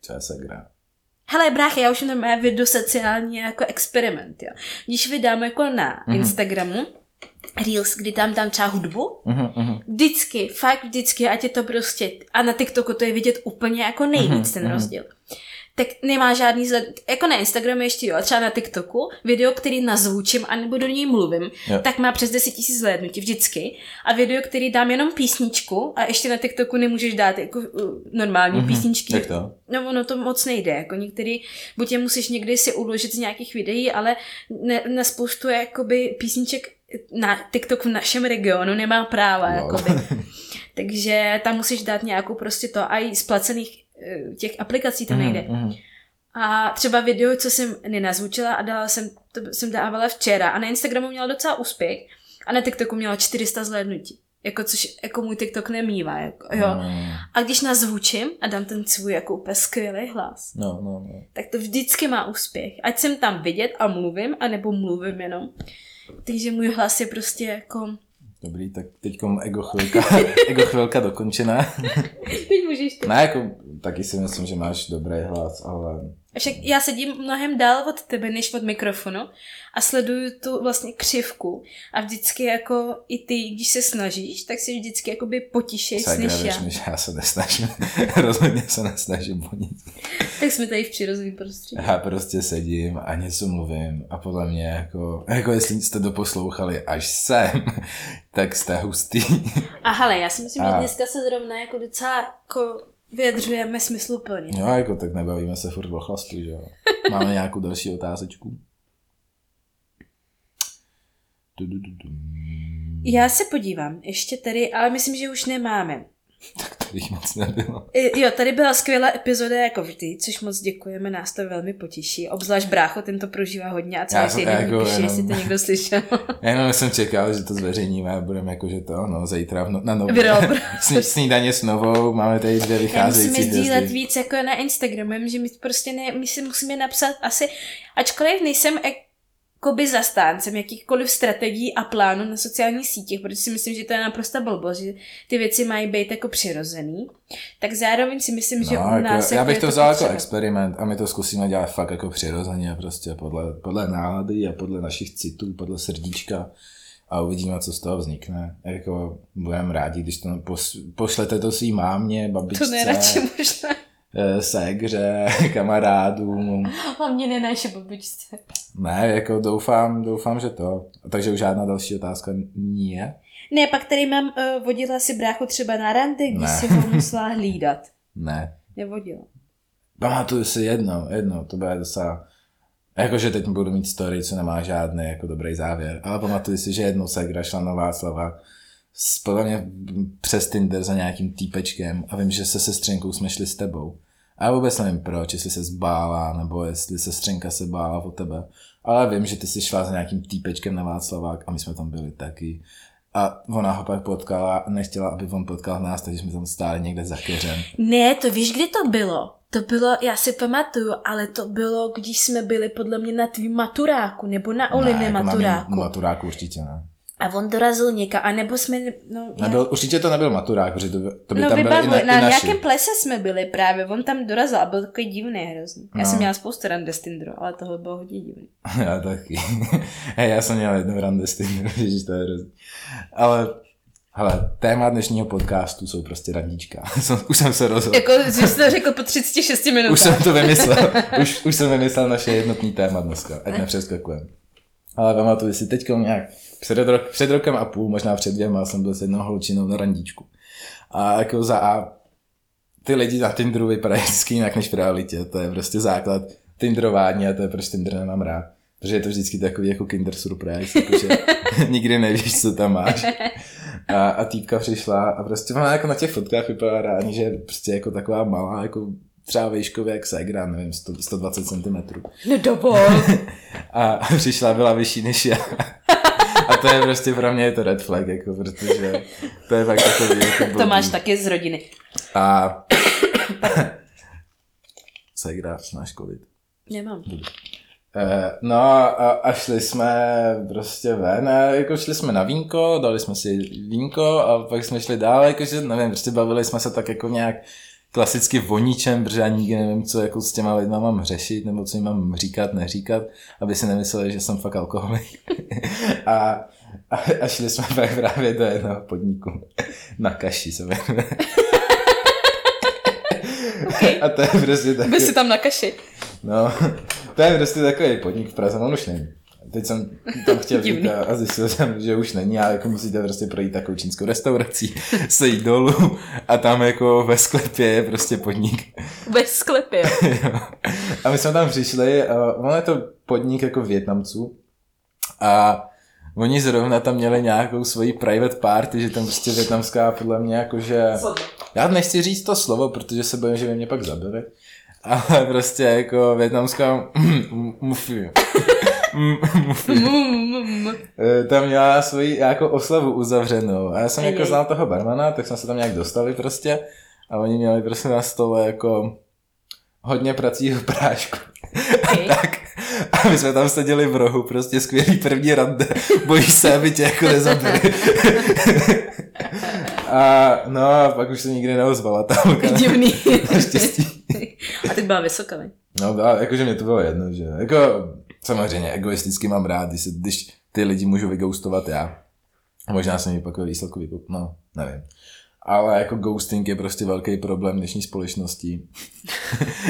A: Co je segra.
B: Hele, brácha, já už normálně vedu sociální jako experiment, jo. Když vydám jako na
A: Mhm.
B: Instagramu Reels, kdy tam dám třeba hudbu,
A: Mhm, mhm.
B: vždycky, fakt vždycky, ať je to prostě, a na TikToku to je vidět úplně jako nejvíc
A: Mhm,
B: ten
A: mhm.
B: rozdíl. Tak nemá žádný zled, jako na Instagramu ještě jo, a třeba na TikToku, video, který nazvučím a nebo do něj mluvím,
A: Jo.
B: tak má přes 10 000 zhlédnutí vždycky. A video, který dám jenom písničku a ještě na TikToku nemůžeš dát jako uh, normální
A: Mhm.
B: písničky.
A: Jak to?
B: No ono to moc nejde, jako některý, buď je musíš někdy si uložit z nějakých videí, ale ne, na spoustu jakoby písniček na TikTok v našem regionu nemá práva,
A: Wow.
B: jakoby. *laughs* Takže tam musíš dát nějakou prostě to a i z placených těch aplikací to nejde.
A: Mhm, mhm.
B: A třeba video, co jsem nenazvučila a dala jsem, to jsem dávala včera a na Instagramu měla docela úspěch a na TikToku měla 400 zhlédnutí. Jako což jako můj TikTok nemývá, jako, jo.
A: Mm,
B: A když nazvučím a dám ten svůj jako úplně skvělý hlas,
A: No, no, no.
B: tak to vždycky má úspěch. Ať jsem tam vidět a mluvím, anebo mluvím jenom. Takže můj hlas je prostě jako...
A: Dobrý, tak teďkom ego chvilka, *laughs* ego chvilka dokončená.
B: Teď můžeš to.
A: Ne, jako taky si myslím, že máš dobrý hlas, ale
B: Však já sedím mnohem dál od tebe, než od mikrofonu a sleduju tu vlastně křivku a vždycky jako i ty, když se snažíš, tak si vždycky jakoby potišej než já.
A: mi, že já se nesnažím. *laughs* Rozhodně se nesnažím o nic.
B: Tak jsme tady v přirozeném prostředí.
A: Já prostě sedím a něco mluvím a podle mě jako, jako jestli jste doposlouchali až sem, *laughs* tak jste hustý.
B: A hele, já si myslím, že
A: A-
B: dneska se zrovna jako docela jako vyjadřujeme smysluplně.
A: Jo, jako tak nebavíme se furt o chlastu, že jo. Máme nějakou další otázečku? Du, du, du, du.
B: Já se podívám, ještě tady, ale myslím, že už nemáme.
A: Tak to jich moc nebylo.
B: Jo, tady byla skvělá epizoda jako vždy, což moc děkujeme, nás to velmi potěší. Obzvlášť brácho, ten to prožívá hodně a celý týden
A: jako
B: píše,
A: jenom-
B: jestli to někdo slyšel. *laughs*
A: Jenom jsem čekal, že to zveřejníme a budeme jako, že to, no, zítra v no, na novou. *laughs* Sní, snídaně s novou, máme tady dvě vycházející
B: musíme sdílet
A: hvězdy.
B: víc jako na Instagramu, že my prostě ne, my si musíme napsat asi, ačkoliv nejsem jakoby zastáncem jakýchkoliv strategií a plánů na sociálních sítích, protože si myslím, že to je naprosto blbost, že ty věci mají být jako přirozený, tak zároveň si myslím, že
A: No,
B: u nás
A: jako, já
B: jako
A: bych to vzal jako experiment a my to zkusíme dělat fakt jako přirozeně, prostě podle, podle nálady a podle našich citů, podle srdíčka a uvidíme, co z toho vznikne. Jako budeme rádi, když to pos, pošlete to svý mámě,
B: To
A: babičce,
B: nejradši možná.
A: Eh, segře, *laughs* kamarádům.
B: Hlavně ne naše babičce.
A: Ne, jako doufám, doufám, že to. Takže už žádná další otázka nie.
B: Ne, pak tady mám, uh, vodila si bráchu třeba na rande, když
A: Ne.
B: si ho musela hlídat. *laughs*
A: Ne.
B: Nevodila.
A: Pamatuju si jedno, jedno, to bude docela... Jakože teď budu mít story, co nemá žádný jako dobrý závěr, ale pamatuju si, že jednou Segra šla na Václava s, podle mě přes Tinder za nějakým týpečkem a vím, že se sestřenkou jsme šli s tebou. A já vůbec nevím proč, jestli se zbála, nebo jestli sestřenka se bála o tebe. Ale vím, že ty jsi šla za nějakým týpečkem na Václavák a my jsme tam byli taky. A ona ho pak potkala a nechtěla, aby on potkal nás, takže jsme tam stáli někde za keřem.
B: Ne, to víš, kdy to bylo? To bylo, já si pamatuju, ale to bylo, když jsme byli podle mě na tvým maturáku, nebo na Oliny
A: jako na mým
B: maturáku.
A: Maturáku určitě ne.
B: A on dorazil někam, anebo jsme, no, já-
A: Nebyl, určitě to nebyl maturák, protože to, to by
B: no
A: tam byly i, na, i
B: na
A: naši.
B: nějakém plese jsme byli právě, on tam dorazil a byl takový divný hrozný. Já
A: No.
B: jsem měla spoustu rande s Tinderu, ale tohle bylo hodně divný. *laughs*
A: Já taky. *laughs* Hej, já jsem měl jednou rande s tím, *laughs* ježiš, to je hrozný. Ale, hele, téma dnešního podcastu jsou prostě randíčka. Jsem- už jsem se rozhodl.
B: Jako, že jsi to řekl po 36 minutách.
A: Už jsem to vymyslel. Už, už jsem vymyslel naše jednotný téma dneska, ať nepřeskakujeme. Ale pamatuju si teď nějak před, rok, před rokem a půl, možná před dvěma, jsem byl s jednou holčinou na randíčku. A jako za A, ty lidi na Tinderu vypadají vždycky jinak než v realitě. To je prostě základ Tinderování a to je proč Tinder nemám rád. Protože je to vždycky takový jako kinder surprise, jakože *laughs* nikdy nevíš, co tam máš. A, a týpka přišla a prostě ona jako na těch fotkách vypadá rádi, že je prostě jako taková malá, jako třeba výškově jak Segra, nevím, 100, 120 cm.
B: No dovol. *laughs*
A: A, a přišla, byla vyšší než já. *laughs* A to je prostě pro mě je to red flag, jako, protože to je fakt takový jako *laughs*
B: to
A: blbý.
B: máš taky z rodiny.
A: A *coughs* Segra, máš covid.
B: Nemám.
A: Eh, No a, a šli jsme prostě ven, a jako šli jsme na vínko, dali jsme si vínko a pak jsme šli dál, jakože nevím, prostě bavili jsme se tak jako nějak klasicky o ničem, protože já nikdy nevím, co jako s těma lidma mám řešit, nebo co jim mám říkat, neříkat, aby si nemysleli, že jsem fakt alkoholik. *laughs* a, a, a šli jsme pak právě do jednoho podniku. Na kaši se *laughs* jmenuje. A to je prostě takový...
B: By si tam na kaši.
A: No, to je prostě takový podnik v Praze, on už není. Teď jsem tam chtěl jít a, a zjistil jsem, že už není, ale jako musíte prostě projít takovou čínskou restaurací, *laughs* sejít dolů a tam jako ve sklepě je prostě podnik.
B: Ve sklepě. *laughs*
A: A my jsme tam přišli, a ono je to podnik jako Větnamců a oni zrovna tam měli nějakou svoji private party, že tam prostě větnamská podle mě jakože... Já nechci říct to slovo, protože se bojím, že by mě pak zabili. Ale prostě jako větnamská *clears throat* mufi. Eh, *laughs* Tam měla svoji jako oslavu uzavřenou. A já jsem jako znal toho barmana, tak jsme se tam nějak dostali prostě. A oni měli prostě na stole jako hodně pracího prášku.
B: Okay. *laughs*
A: Tak. A my jsme tam seděli v rohu, prostě skvělý první rande. Bojí se, aby tě jako nezabili. *laughs* A no a pak už se nikdy neozvala ta holka.
B: Divný.
A: Naštěstí.
B: A teď byla vysoká, ne?
A: No a jakože mě to bylo jedno, že jako samozřejmě egoisticky mám rád, když, se, když ty lidi můžu vygoustovat já. A možná se mi pak ve výsledku vygou... no, nevím. Ale jako ghosting je prostě velký problém dnešní společnosti.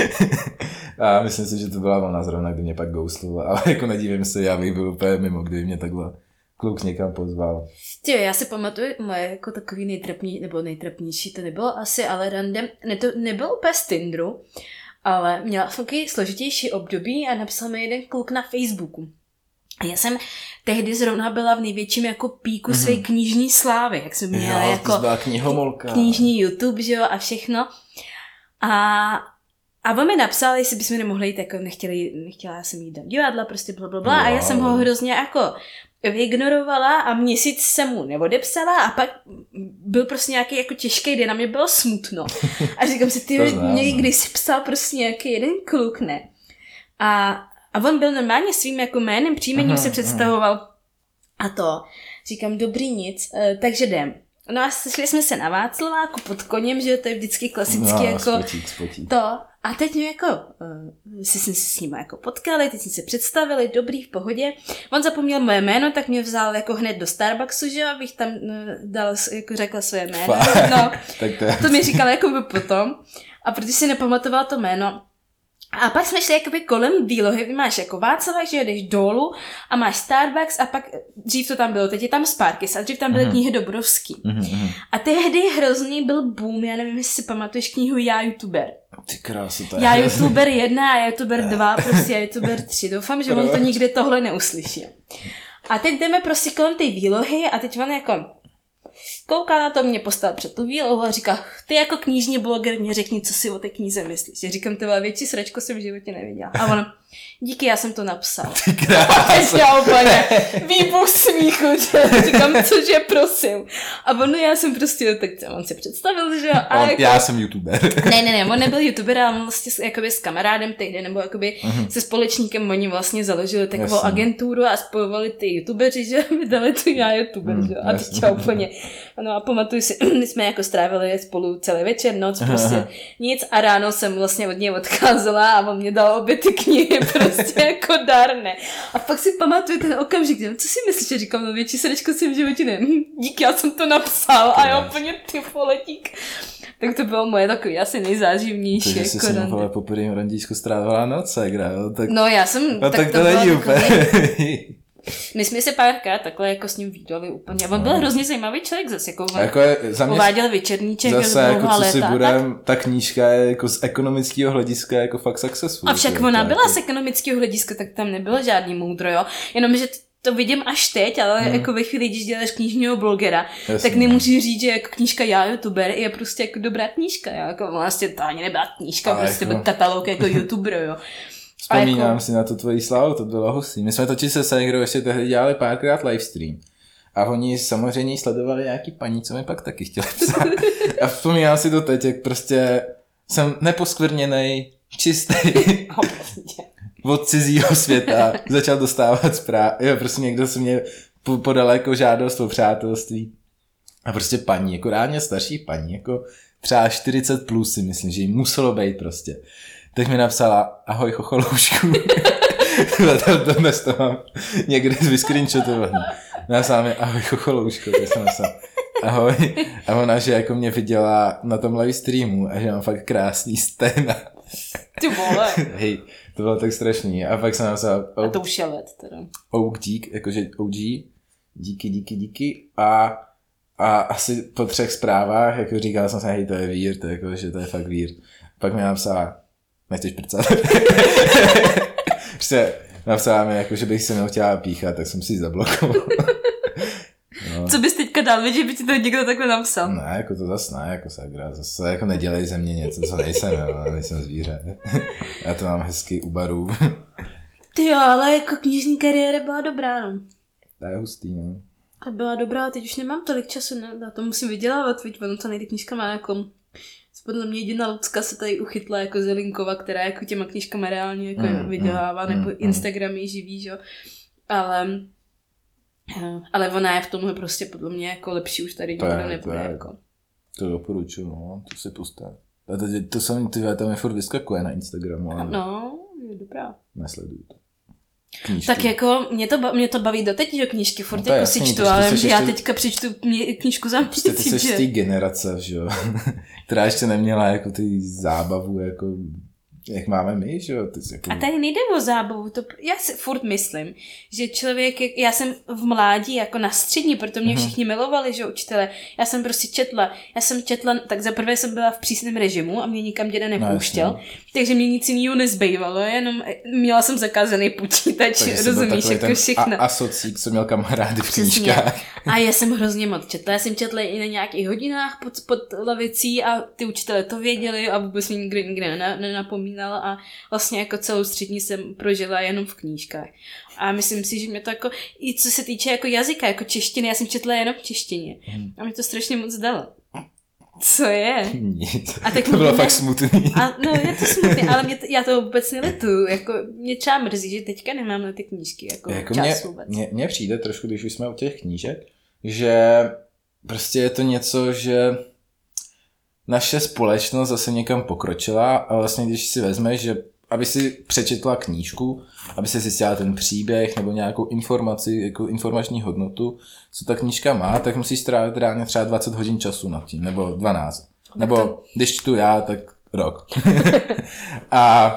A: *laughs* a myslím si, že to byla ona zrovna, kdy mě pak ghostovala. Ale jako nedívím se, já bych byl úplně mimo, kdyby mě takhle kluk někam pozval.
B: Jo, já si pamatuju, moje jako takový nejtrapní, nebo nejtrapnější to nebylo asi, ale random, ne, to nebylo úplně z Tinderu, ale měla jsem takový složitější období a napsal mi jeden kluk na Facebooku. A já jsem tehdy zrovna byla v největším jako píku mm-hmm. své knižní slávy, jak jsem měla
A: jo,
B: jako knižní YouTube, že jo, a všechno. A, a on mi napsal, jestli bychom nemohli jít, jako nechtěli, nechtěla jsem jít do divadla, prostě bla, bla, bla. Wow. A já jsem ho hrozně jako vyignorovala a měsíc jsem mu neodepsala a pak byl prostě nějaký jako těžký den a mě bylo smutno. A říkám si, *laughs* ty někdy si psal prostě nějaký jeden kluk, ne? A, a on byl normálně svým jako jménem, příjmením se představoval a to. Říkám, dobrý nic, uh, takže jdem. No a sešli jsme se na Václaváku pod koněm, že to je vždycky klasicky no, jako
A: spotík, spotík.
B: to. A teď mě jako, uh, si jsme se s ním jako potkali, teď jsme se představili, dobrý, v pohodě. On zapomněl moje jméno, tak mě vzal jako hned do Starbucksu, že abych tam uh, dal, jako řekla své jméno. No, *laughs*
A: tak to, je...
B: to mi říkal jako by potom. A protože si nepamatoval to jméno, a pak jsme šli jakoby kolem výlohy, máš jako Václavák, že jedeš dolů a máš Starbucks a pak dřív to tam bylo, teď je tam Sparkis a dřív tam byly mm-hmm. knihy Dobrovský. Mm-hmm. A tehdy hrozný byl boom, já nevím, jestli si pamatuješ knihu Já youtuber.
A: Ty krásu, to je
B: Já youtuber 1 a youtuber 2, prostě já youtuber 3. Doufám, že on to nikdy tohle neuslyší. A teď jdeme prostě kolem té výlohy a teď on jako kouká na to, mě postal před tu výlohu a říká, ty jako knižní bloger mě řekni, co si o té knize myslíš. Já říkám, to větší sračko jsem v životě neviděla. A on, díky, já jsem to napsal.
A: Ty
B: a *laughs* já úplně výbuch smíchu, že? říkám, cože, prosím. A on, já jsem prostě, tak on si představil, že
A: a on, jako, Já jsem youtuber. *laughs*
B: ne, ne, ne, on nebyl youtuber, ale on vlastně s, jakoby s kamarádem tehdy, nebo jakoby uh-huh. se společníkem, oni vlastně založili takovou jasný. agenturu a spojovali ty youtubeři, že *laughs* vydali tu já youtuber, že? A teď úplně ano a pamatuju si, *clears throat* my jsme jako strávili spolu celý večer, noc, prostě nic a ráno jsem vlastně od něj odcházela a on mě dal obě ty knihy prostě jako darné. A pak si pamatuju ten okamžik, co si myslíš, že říkám, no větší srdečko si v životě ne. Díky, já jsem to napsal a já úplně ty poletík. Tak to bylo moje takový asi nejzáživnější.
A: Takže jsi jako si po prvním randíčku strávila noc, jo? Tak...
B: No já jsem...
A: No tak, tak to, to není úplně. *laughs*
B: My jsme se párkrát takhle jako s ním výdali úplně. On byl no. hrozně zajímavý člověk zase. Jako,
A: jako je, za mě
B: uváděl večerníček
A: zase, jako, co si budem, tak... ta knížka je jako z ekonomického hlediska jako fakt successful.
B: A však ona byla jako... z ekonomického hlediska, tak tam nebylo žádný moudro, jo. Jenomže to vidím až teď, ale hmm. jako ve chvíli, když děláš knižního blogera, Jasně. tak nemůžu říct, že jako knížka Já youtuber je prostě jako dobrá knížka, jo? jako vlastně to ani nebyla knížka, ale prostě jako... katalog jako *laughs* youtuber, jo.
A: Vzpomínám jako... si na tu tvoji slavu, to bylo hustý. My jsme totiž se Segrou ještě tehdy dělali párkrát livestream. A oni samozřejmě sledovali nějaký paní, co mi pak taky chtěli psát. *laughs* A vzpomínám si to teď, jak prostě jsem neposkvrněný, čistý, od cizího světa, začal dostávat zpráv. Jo, prostě někdo se mě podal jako žádost o přátelství. A prostě paní, jako reálně starší paní, jako třeba 40 plus si myslím, že jí muselo být prostě tak mi napsala, ahoj chocholoušku. *laughs* to, to dnes to mám někde vyscreenshotovaný. Napsala mi, ahoj chocholoušku, to jsem napsal, ahoj. A ona, že jako mě viděla na tom live streamu a že mám fakt krásný stena.
B: Ty vole. *laughs*
A: Hej, to bylo tak strašný. A pak jsem napsal...
B: Oh, a to už je let teda.
A: OG, dík, jakože OG, díky, díky, díky. A, a asi po třech zprávách, jako říkal jsem se, hej, to je weird, jako, že to je fakt weird. Pak mi napsala, nechceš prcat. prostě napsala mi, jako, že bych se mnou chtěla píchat, tak jsem si ji zablokoval.
B: No. Co bys teďka dal, že by ti to někdo takhle napsal?
A: Ne, jako to zase ne, jako sagra, zase jako nedělej ze mě něco, co nejsem, jo, nejsem zvíře. Já to mám hezky u barů.
B: Ty jo, ale jako knižní kariéra byla dobrá, no.
A: To je hustý, no.
B: A byla dobrá, teď už nemám tolik času, ne? Na to musím vydělávat, víš, ono to nejde knížka má jako podle mě jediná Lucka se tady uchytla jako Zelinkova, která jako těma knížkama reálně jako mm, vydělává, mm, nebo mm, Instagram je živý, že? Ale, eh, ale ona je v tomhle prostě podle mě jako lepší už tady nikdo nebude. To, je, jako.
A: to doporučuju, no, to si puste. A to, to jsem, ty tam je furt vyskakuje na Instagramu. Ale...
B: No, je dobrá.
A: Nesleduju to.
B: Knížky. Tak jako mě to, mě to baví doteď, že knížky furt no jako jasný, si čtu, ale že já teďka přečtu knížku za
A: měsíc. Prostě ty jsi z té generace, že jo, *laughs* která ještě neměla jako ty zábavu, jako jak máme my, že jo? Ty jsi jako...
B: A tady nejde o zábavu, to, já si furt myslím, že člověk, já jsem v mládí jako na střední, proto mě
A: Mhm.
B: všichni milovali, že učitele, já jsem prostě četla, já jsem četla, tak za prvé jsem byla v přísném režimu a mě nikam děda nepouštěl,
A: No,
B: takže mě nic jiného nezbývalo, jenom měla jsem zakázaný počítač,
A: Takže
B: rozumíš, jako všechno.
A: A, asocík, co měl kamarády v knížkách.
B: A já jsem hrozně moc četla. Já jsem četla i na nějakých hodinách pod, pod lavicí a ty učitelé to věděli a vůbec mě nikdo nikdy nena- nenapomínal a vlastně jako celou střední jsem prožila jenom v knížkách. A myslím si, že mě to jako, i co se týče jako jazyka, jako češtiny, já jsem četla jenom v češtině.
A: Mhm.
B: A mi to strašně moc dalo. Co je?
A: Nic.
B: A tak
A: to bylo
B: ne-
A: fakt smutný.
B: A no, je to smutné, ale mě to, já to vůbec nelituju. Jako, mě třeba mrzí, že teďka nemám na ty knížky jako,
A: jako
B: čas
A: mně,
B: vůbec.
A: mně, mně přijde trošku, když už jsme u těch knížek, že prostě je to něco, že naše společnost zase někam pokročila a vlastně když si vezmeš, že aby si přečetla knížku, aby si zjistila ten příběh nebo nějakou informaci, jako informační hodnotu, co ta knížka má, tak musíš strávit reálně třeba 20 hodin času nad tím, nebo 12. Nebo když čtu já, tak rok. *laughs* a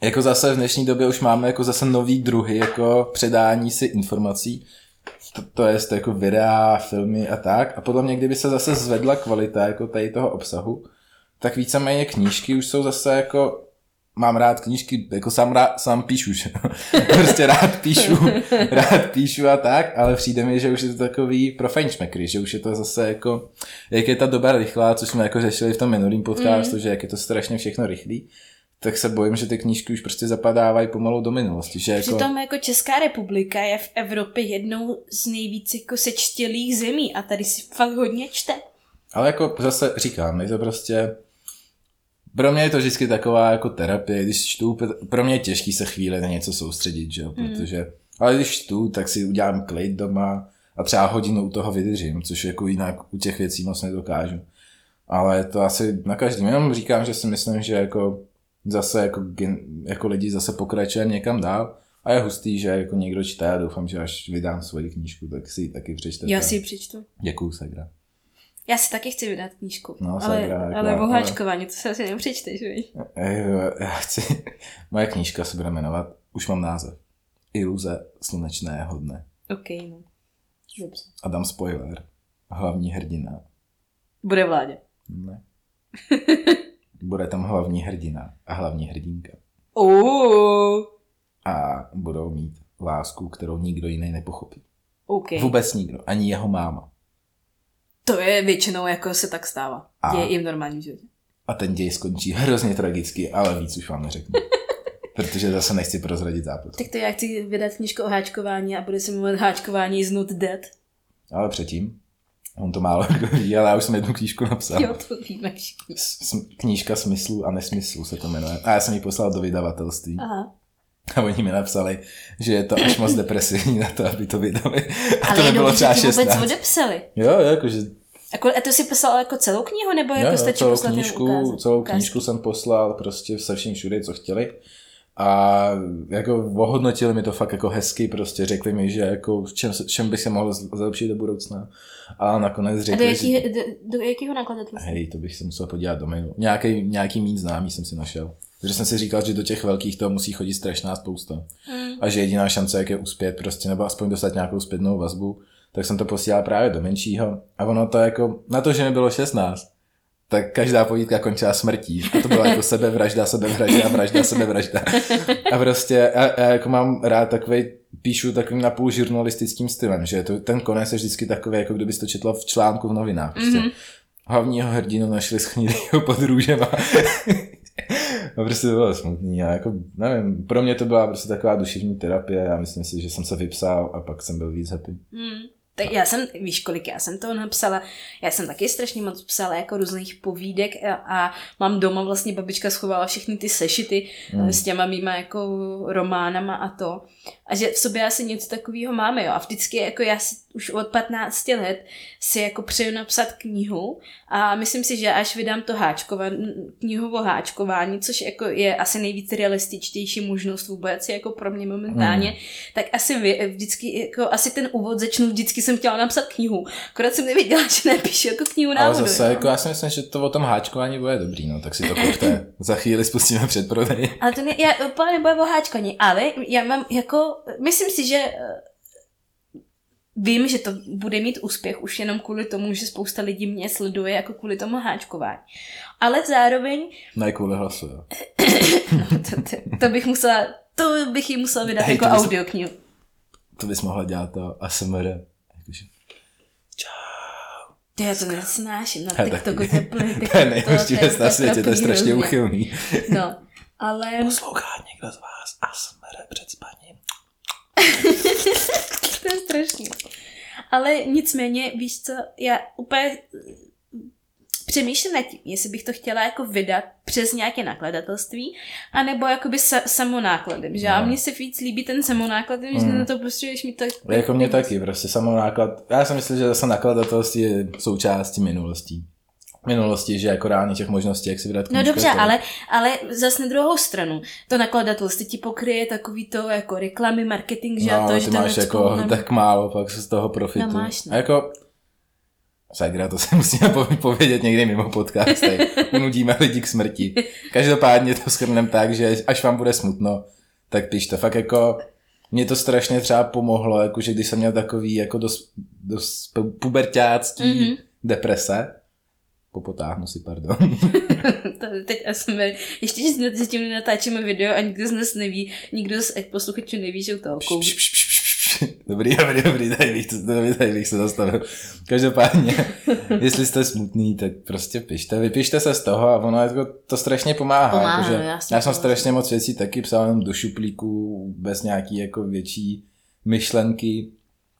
A: jako zase v dnešní době už máme jako zase nový druhy jako předání si informací, to, to je jako videa, filmy a tak. A podle mě, kdyby se zase zvedla kvalita jako tady toho obsahu, tak víceméně knížky už jsou zase jako mám rád knížky, jako sám, rád, sám píšu, že? *laughs* prostě rád píšu, rád píšu a tak, ale přijde mi, že už je to takový pro fajnšmekry, že už je to zase jako, jak je ta doba rychlá, což jsme jako řešili v tom minulém podcastu, mm. že jak je to strašně všechno rychlý, tak se bojím, že ty knížky už prostě zapadávají pomalu do minulosti, že jako...
B: Přitom jako Česká republika je v Evropě jednou z nejvíc jako sečtělých zemí a tady si fakt hodně čte.
A: Ale jako zase říkám, je to prostě... Pro mě je to vždycky taková jako terapie, když čtu, pro mě je těžký se chvíli na něco soustředit, že jo, protože... Ale když čtu, tak si udělám klid doma a třeba hodinu u toho vydržím, což jako jinak u těch věcí moc nedokážu. Ale to asi na každém. Jenom říkám, že si myslím, že jako zase jako, gen, jako lidi zase pokračujeme někam dál a je hustý, že jako někdo čte a doufám, že až vydám svoji knížku, tak si ji taky přečtete.
B: Já si ji přečtu.
A: Děkuju, Segra.
B: Já si taky chci vydat knížku.
A: No,
B: ale,
A: sakra, jako-
B: ale
A: ale-
B: boháčkování, to se asi nepřečteš, viď?
A: Ej, Já chci, *laughs* moje knížka se bude jmenovat, už mám název, Iluze slunečného dne.
B: OK, no. Dobře.
A: A dám spoiler. Hlavní hrdina.
B: Bude vládě.
A: Ne. *laughs* Bude tam hlavní hrdina a hlavní hrdinka.
B: Uh,
A: A budou mít lásku, kterou nikdo jiný nepochopí.
B: OK.
A: Vůbec nikdo, ani jeho máma.
B: To je většinou jako se tak stává.
A: A-
B: Děje i v normálním životě.
A: A ten děj skončí hrozně tragicky, ale víc už vám neřeknu. *laughs* Protože zase nechci prozradit západ.
B: Tak to já chci vydat knížku o háčkování a bude se jmenovat Háčkování is not dead.
A: Ale předtím, on to málo kdo ví, ale já už jsem jednu knížku napsal.
B: Jo, to víme všichni.
A: Knížka smyslu a nesmyslu se to jmenuje. A já jsem ji poslal do vydavatelství.
B: Aha.
A: A oni mi napsali, že je to až moc depresivní na to, aby to vydali. A
B: Ale
A: to nebylo třeba
B: ti vůbec
A: 16.
B: odepsali.
A: Jo, jo, jakože
B: Jako, a to si poslal jako celou knihu, nebo
A: jo,
B: jako
A: jo,
B: stačí
A: celou
B: poslat
A: knížku, celou knížku jsem poslal prostě se vším všude, co chtěli. A jako ohodnotili mi to fakt jako hezky, prostě řekli mi, že jako v čem, čem bych se mohl zlepšit do budoucna. A nakonec
B: A
A: řekli,
B: do, jaký,
A: že...
B: do, do jakého nakladatelství?
A: Hej, to bych se musel podívat do mailu. Nějaký, nějaký mít známý jsem si našel. Takže jsem si říkal, že do těch velkých toho musí chodit strašná spousta.
B: Hmm.
A: A že jediná šance, jak je uspět prostě, nebo aspoň dostat nějakou zpětnou vazbu, tak jsem to posílal právě do menšího. A ono to jako, na to, že mi bylo 16, tak každá povídka končila smrtí. A to byla jako sebevražda, sebevražda, vražda, sebevražda. A prostě já, já jako mám rád takový, píšu takovým napůl žurnalistickým stylem, že to, ten konec je vždycky takový, jako kdybys to četla v článku v novinách. Prostě.
B: Mhm.
A: Hlavního hrdinu našli schnilýho pod růžema. No prostě to bylo smutný a jako, nevím, pro mě to byla prostě taková duševní terapie, já myslím si, že jsem se vypsal a pak jsem byl víc happy.
B: Hmm. Tak já jsem, víš kolik já jsem toho napsala, já jsem taky strašně moc psala jako různých povídek a, a mám doma vlastně, babička schovala všechny ty sešity
A: Hmm.
B: s těma mýma jako románama a to. A že v sobě asi něco takového máme, jo. A vždycky jako já si už od 15 let si jako přeju napsat knihu a myslím si, že až vydám to háčkova, knihu o háčkování, což jako je asi nejvíc realističtější možnost vůbec jako pro mě momentálně, hmm. tak asi vy, vždycky jako asi ten úvod začnu, vždycky jsem chtěla napsat knihu, akorát jsem nevěděla, že napíšu jako knihu návodu.
A: Ale zase, jako já si myslím, že to o tom háčkování bude dobrý, no, tak si to kupte. *laughs* Za chvíli spustíme předprodej.
B: Ale to ne, já úplně nebude o háčkování, ale já mám jako, myslím si, že eh, vím, že to bude mít úspěch už jenom kvůli tomu, že spousta lidí mě sleduje jako kvůli tomu háčkování. Ale zároveň...
A: Ne kvůli hlasu, jo. *coughs*
B: no, to, to, to, bych musela, to bych jí musela vydat Hej, jako bys, audioknihu.
A: To bys mohla dělat to ASMR. Jakože...
B: To já to nesnáším na TikToku, to je plný
A: To je nejhorší věc na světě, to je strašně uchylný.
B: No, ale...
A: Poslouchá někdo z vás ASMR před spaním? *laughs*
B: to je strašný. Ale nicméně, víš co, já úplně přemýšlím nad tím, jestli bych to chtěla jako vydat přes nějaké nakladatelství, anebo jakoby sa, samonákladem, že? No. A mně se víc líbí ten samonáklad, mm. že na to potřebuješ mít tak...
A: Jako mě taky, prostě samonáklad. Já si myslím, že zase nakladatelství je součástí minulostí minulosti, že jako reálně těch možností, jak si vydat
B: No dobře, to... ale, ale zase na druhou stranu, to nakladatelství ti pokryje takový to jako reklamy, marketing, že
A: no,
B: to,
A: ty
B: že
A: máš jako nem... tak málo pak z toho profitu.
B: No, máš, no.
A: A jako Sagra, to si *laughs* musíme povědět někdy mimo podcast, unudíme lidi k smrti. Každopádně to schrneme tak, že až vám bude smutno, tak pište. Fakt jako mě to strašně třeba pomohlo, jakože když jsem měl takový jako dost, dost pubertácký mm-hmm. deprese, Popotáhnu si, pardon. *laughs*
B: Teď jsme, ještě že zatím natáčíme video a nikdo z nás neví, nikdo z posluchačů neví, že u toho
A: kouří. Dobrý, dobrý, dobrý, tady bych, tady, tady bych se zastavil. Každopádně, *laughs* jestli jste smutný, tak prostě pište, vypište se z toho a ono jako, to strašně pomáhá.
B: pomáhá
A: jakože, já, já jsem strašně moc věcí taky psal jenom do šuplíku bez nějaký jako větší myšlenky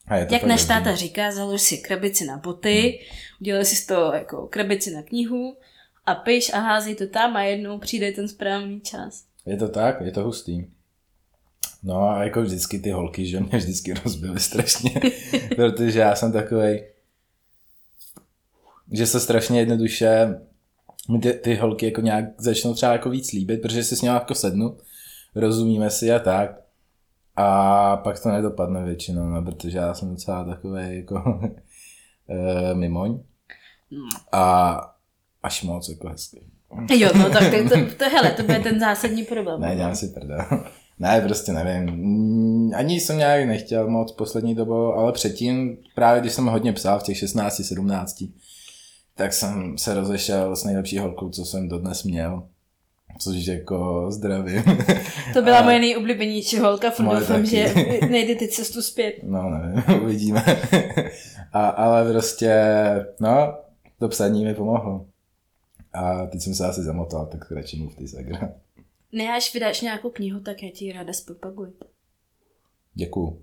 A: a je to
B: Jak náš táta říká, založ si krabici na boty, hmm. Udělej si z toho jako krabici na knihu a piš a házej to tam a jednou přijde ten správný čas.
A: Je to tak, je to hustý. No a jako vždycky ty holky, že mě vždycky rozbily strašně, *laughs* protože já jsem takový, že se strašně jednoduše mi ty, ty holky jako nějak začnou třeba jako víc líbit, protože si s ním jako sednu, rozumíme si a tak. A pak to nedopadne většinou, no, protože já jsem docela takový jako mimoň. A až moc jako hezký.
B: Jo, no tak to, to, to, hele, to bude ten zásadní problém.
A: Ne, dělám si prdel. *laughs* Ne, prostě nevím. Ani jsem nějak nechtěl moc poslední dobou, ale předtím, právě když jsem hodně psal v těch 16, 17, tak jsem se rozešel s nejlepší holkou, co jsem dodnes měl což jako zdravím. *laughs*
B: To byla a... moje nejoblíbenější holka, furt doufám, že *laughs* nejde ty cestu zpět.
A: No, nevím, uvidíme. A, ale prostě, no, to psaní mi pomohlo. A teď jsem se asi zamotal, tak radši mluv ty Sagra.
B: Ne, až vydáš nějakou knihu, tak já ti ráda zpropaguji.
A: Děkuju.